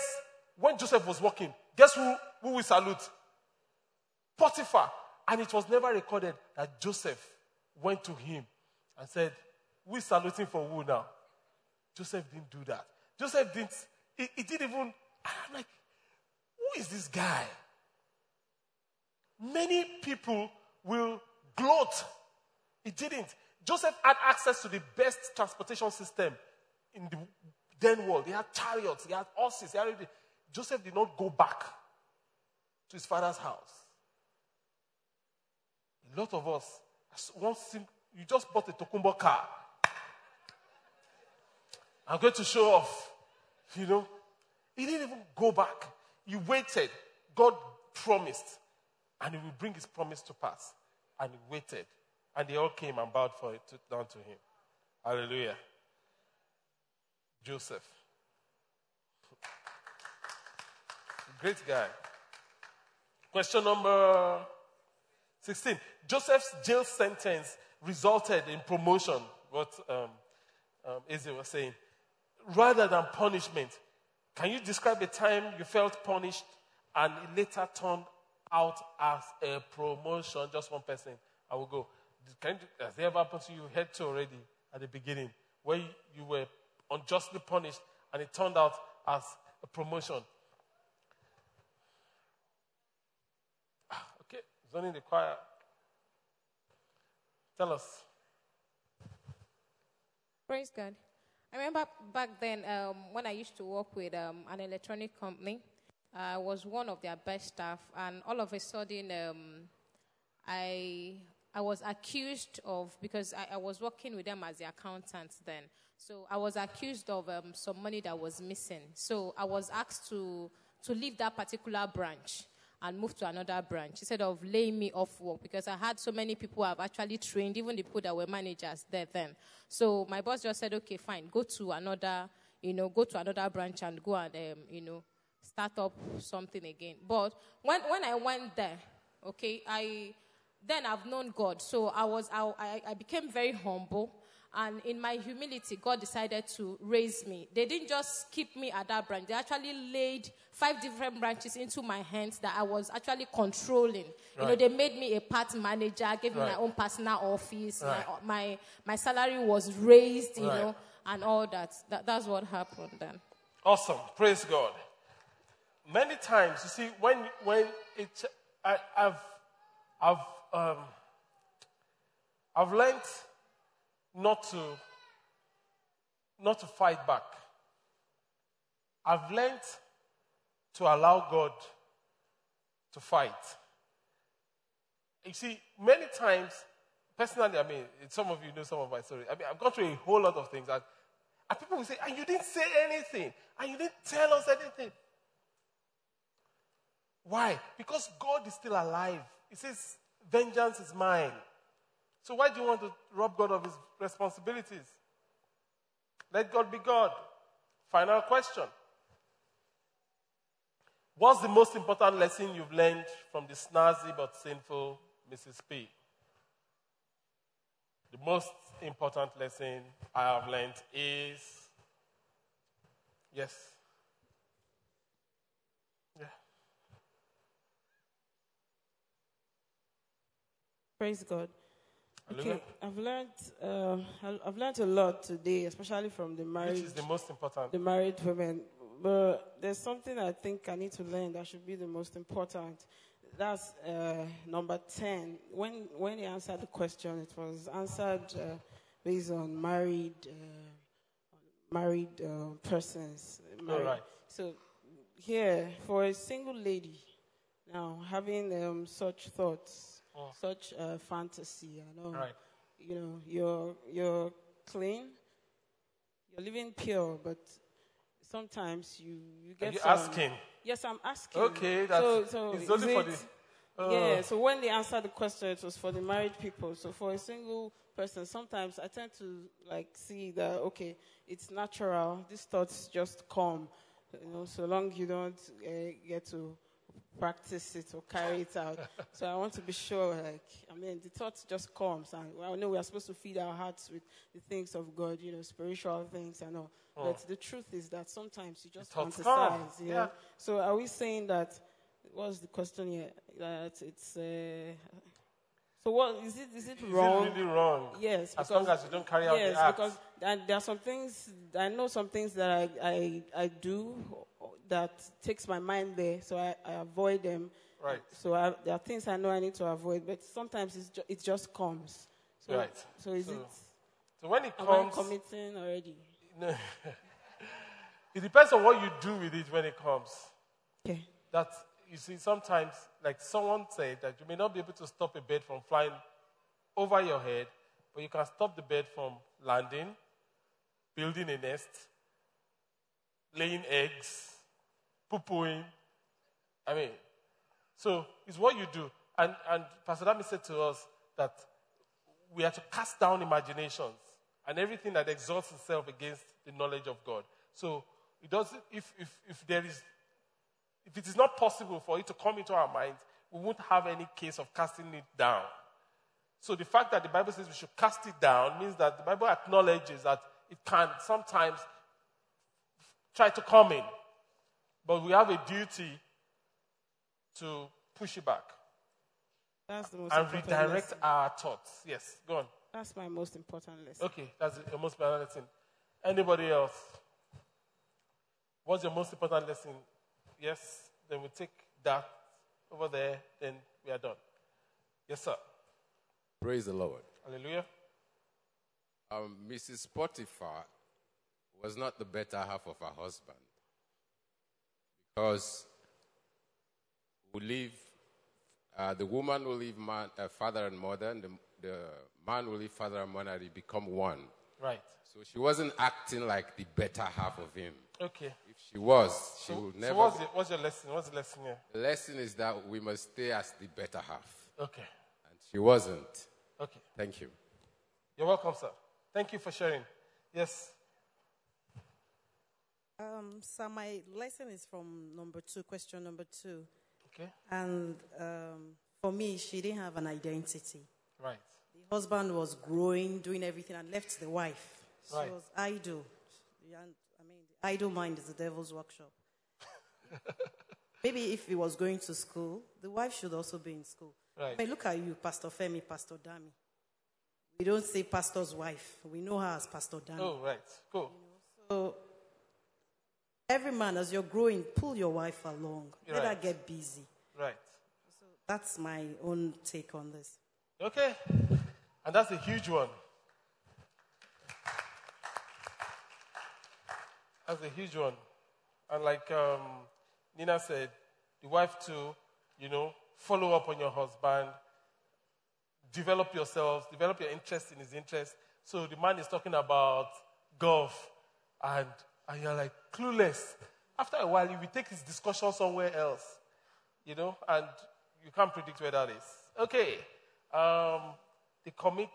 when Joseph was walking, guess who, who we salute? Potiphar. And it was never recorded that Joseph went to him and said, We saluting for who now? Joseph didn't do that. Joseph didn't, he, he didn't even, I'm like, who is this guy? Many people will gloat. He didn't. Joseph had access to the best transportation system in the then world. He had chariots, he had horses, he had everything. Joseph did not go back to his father's house. A lot of us, once you just bought a Tokumbo car. I'm going to show off. You know, he didn't even go back. He waited. God promised, and he will bring his promise to pass. And he waited. And they all came and bowed for it to, down to him. Hallelujah. Joseph. Great guy. Question number 16. Joseph's jail sentence resulted in promotion, what um, um, was saying, rather than punishment. Can you describe a time you felt punished and it later turned out as a promotion? Just one person. I will go. Can you, has it ever happened to you? Head to already at the beginning, where you were unjustly punished and it turned out as a promotion. Ah, zoning the choir. Tell us. Praise God. I remember back then um, when I used to work with um, an electronic company. I was one of their best staff, and all of a sudden, um, I I was accused of because I, I, was working with them as the accountant then. So I was accused of um, some money that was missing. So I was asked to to leave that particular branch and move to another branch instead of laying me off work because I had so many people I've actually trained, even the people that were managers there then. So my boss just said, okay, fine, go to another, you know, go to another branch and go and, um, you know, start up something again. But when, when I went there, okay, I, then I've known God. So I was, I, I became very humble. And in my humility, God decided to raise me. They didn't just keep me at that branch. They actually laid five different branches into my hands that I was actually controlling. Right. You know, they made me a part manager, gave right. me my own personal office. Right. My, my, my salary was raised, you know, and all that. that. That's what happened then. Awesome. Praise God. Many times, you see, when, when it, I, have I've, um, I've learned not to, not to fight back. I've learned to allow God to fight. You see, many times, personally, I mean, some of you know some of my story. I mean, I've gone through a whole lot of things. That, and people will say, and you didn't say anything, and you didn't tell us anything. Why? Because God is still alive. He says, vengeance is mine. So why do you want to rob God of his responsibilities? Let God be God. Final question. What's the most important lesson you've learned from the snazzy but sinful Mrs. P? The most important lesson I have learned is yes. Yeah. Praise God. Okay, I've learned uh, I've learned a lot today, especially from the married. Which is the most important? The married women. But there's something I think I need to learn that should be the most important. That's uh, number ten. When when he answered the question, it was answered uh, based on married uh, married uh, persons. Married. right. So here, for a single lady, now having um, such thoughts, Oh. such uh, fantasy, I know, Right. you know, you're you're clean, you're living pure, but sometimes you you get you some- asking? Yes, I'm asking. Okay, so that's- so it's is only for it- the- oh. yeah. So when they answered the question, it was for the married people. So for a single person, sometimes I tend to like see that okay, it's natural. These thoughts just come, you know, so long you don't uh, get to practice it or carry it out. so I want to be sure, like, I mean, the thought just comes, and I know we are supposed to feed our hearts with the things of God, you know, spiritual things and all. Oh. But the truth is that sometimes you just fantasize. you know. yeah. So are we saying that? What's the question here? That it's. Uh, so what is it? Is it Is it wrong? really wrong? Yes. As long as you don't carry out the yes, act. because and there are some things I know some things that I I, I do that takes my mind there, so I, I avoid them. Right. So I, there are things I know I need to avoid, but sometimes it's ju- it just comes. So, Right. So is So- it? So when it comes, am I committing already? No. (laughs) it depends on what you do with it when it comes. Okay. That you see, sometimes, like someone said, that you may not be able to stop a bird from flying over your head, but you can stop the bird from landing, building a nest, laying eggs, poo-pooing. I mean, so it's what you do. And, and Pastor Dami said to us that we are to cast down imaginations and everything that exalts itself against the knowledge of God. So it doesn't, if, if, if there is, if it is not possible for it to come into our minds, we won't have any case of casting it down. So the fact that the Bible says we should cast it down means that the Bible acknowledges that it can sometimes try to come in. But we have a duty to push it back That's the most and important redirect lesson. our thoughts. Yes, go on. That's my most important lesson. Okay, that's the most important lesson. Anybody else? What's your most important lesson? Yes, then we take that over there, then we are done. Yes, sir. Praise the Lord. Hallelujah. Um, Mrs. Potiphar was not the better half of her husband because we leave, uh, the woman will leave man, uh, father and mother, and the, the man will leave father and mother, they become one. Right. So she wasn't acting like the better half of him. Okay. If she was, she So, would so never. what's, the, what's your lesson? What's the lesson here? The lesson is that we must stay as the better half. Okay. And she wasn't. Okay. Thank you. You're welcome, sir. Thank you for sharing. Yes. Um, so my lesson is from number two, question number two. Okay. And um, for me, she didn't have an identity. Right. The husband was growing, doing everything, and left the wife. She Right. was idle. And, I mean, the idle mind is the devil's workshop. (laughs) Maybe if he was going to school, the wife should also be in school. Right. I mean, look at you, Pastor Femi, Pastor Dami. We don't say pastor's wife. We know her as Pastor Dami. Oh, right. Cool. So every man, as you're growing, pull your wife along. Let her get busy. Right. So that's my own take on this. Okay. And that's a huge one. That's a huge one. And like um, Nina said, the wife too, you know, follow up on your husband, develop yourselves, develop your interest in his interest. So the man is talking about golf, and, and you're like clueless. After a while, you will take his discussion somewhere else, you know, and you can't predict where that is. Okay. Um, the commit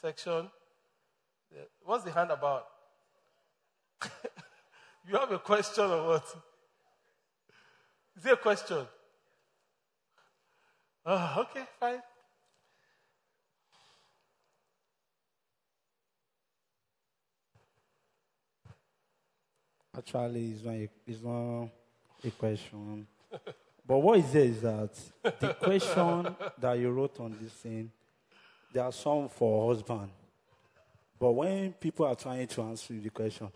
section. What's the hand about? (laughs) you have a question or what? Is it a question? Ah, okay, fine. Actually, it's not a, it's not a question. (laughs) But what is there is that the question that you wrote on this thing, there are some for husband. But when people are trying to answer the question,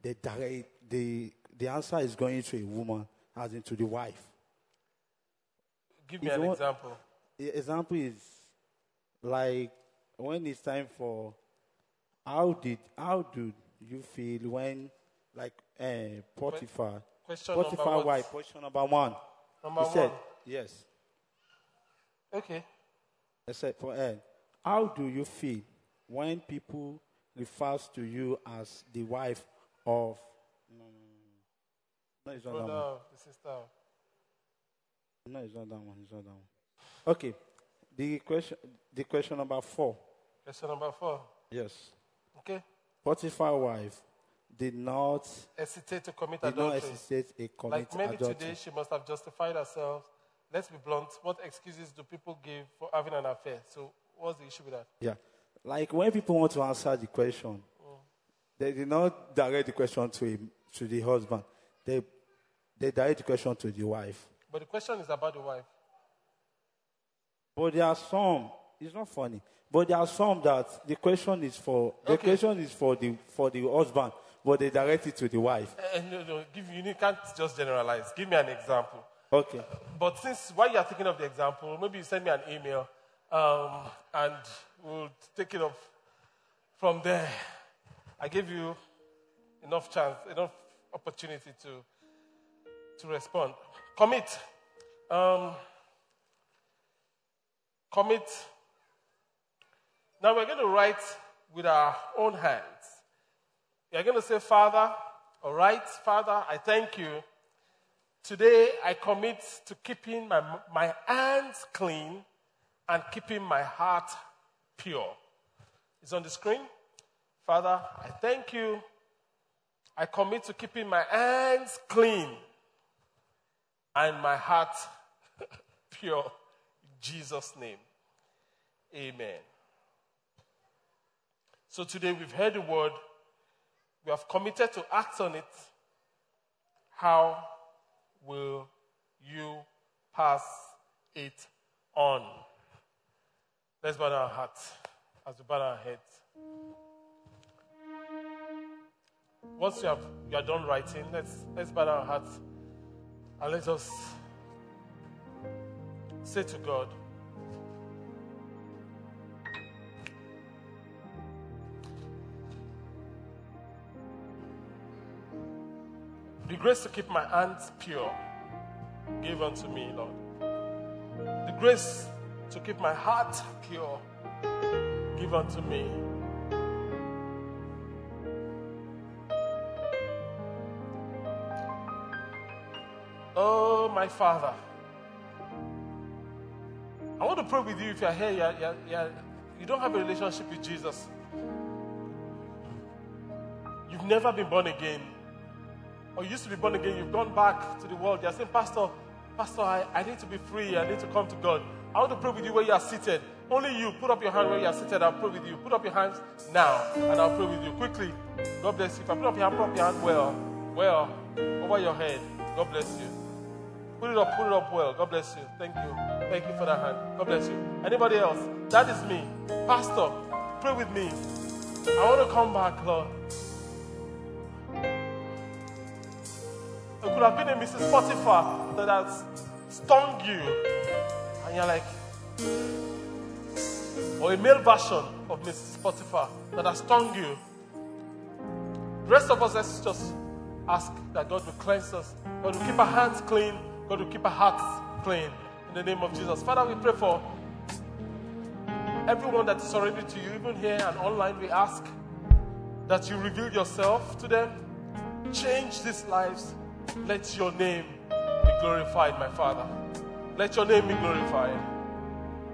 the, direct, the, the answer is going to a woman, as into the wife. Give me an want- example. Example is like when it's time for how did how do you feel when like uh, Potiphar question number Potiphar wife question number one Number he said one. yes Okay. I said for Ed how do you feel when people refers to you as the wife of no, no, it's not that one. Brother, the sister. No, it's not that one. It's not that one. Okay. The question, the question number four. Question number four. Yes. Okay. Potiphar wife did not Hesitate to commit did not hesitate a commit like many adultery. today, she must have justified herself. Let's be blunt. What excuses do people give for having an affair? So, what's the issue with that? Yeah. Like when people want to answer the question, mm. they did not direct the question to him, to the husband. They they direct the question to the wife. But the question is about the wife. But there are some. It's not funny. But there are some that the question is for the Okay. question is for the for the husband, but they direct it to the wife. Uh, no, no, give, you can't just generalize. Give me an example. Okay. But since while you are thinking of the example, maybe you send me an email um, and we'll take it off from there. I gave you enough chance, enough opportunity to, to respond. Commit. Um, commit. Now we're going to write with our own hands. We're going to say, Father, all right, Father, I thank you. Today I commit to keeping my, my hands clean and keeping my heart pure. It's on the screen. Father, I thank you. I commit to keeping my hands clean and my heart (laughs) pure. Jesus' name. Amen. So today we've heard the word. We have committed to act on it. How will you pass it on? Let's bow our hearts as we bow our heads. Once you have you are done writing, let's let's bow our hearts and let us say to God. The grace to keep my hands pure, give unto me, Lord. The grace to keep my heart pure, give unto me. My Father. I want to pray with you if you're here, you're, you're, you're, you don't have a relationship with Jesus. You've never been born again. Or you used to be born again, you've gone back to the world. You're saying, Pastor, Pastor, I, I need to be free. I need to come to God. I want to pray with you where you are seated. Only you. Put up your hand where you are seated. I'll pray with you. Put up your hands now, and I'll pray with you. Quickly. God bless you. If I put up your hand, put up your hand well. Well. Over your head. God bless you. Put it up, put it up well. God bless you. Thank you. Thank you for that hand. God bless you. Anybody else? That is me. Pastor, pray with me. I want to come back, Lord. It could have been a Mrs. Potiphar that has stung you. And you're like, or a male version of Mrs. Potiphar that has stung you. The rest of us, let's just ask that God will cleanse us. God will keep our hands clean. God will keep our hearts clean. In the name of Jesus. Father, we pray for everyone that is surrendered to you, even here and online. We ask that you reveal yourself to them. Change these lives. Let your name be glorified, my Father. Let your name be glorified.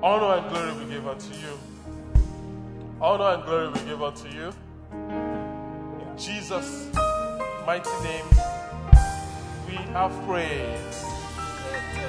Honor and glory we give unto you. Honor and glory we give unto you. In Jesus' mighty name, we have prayed.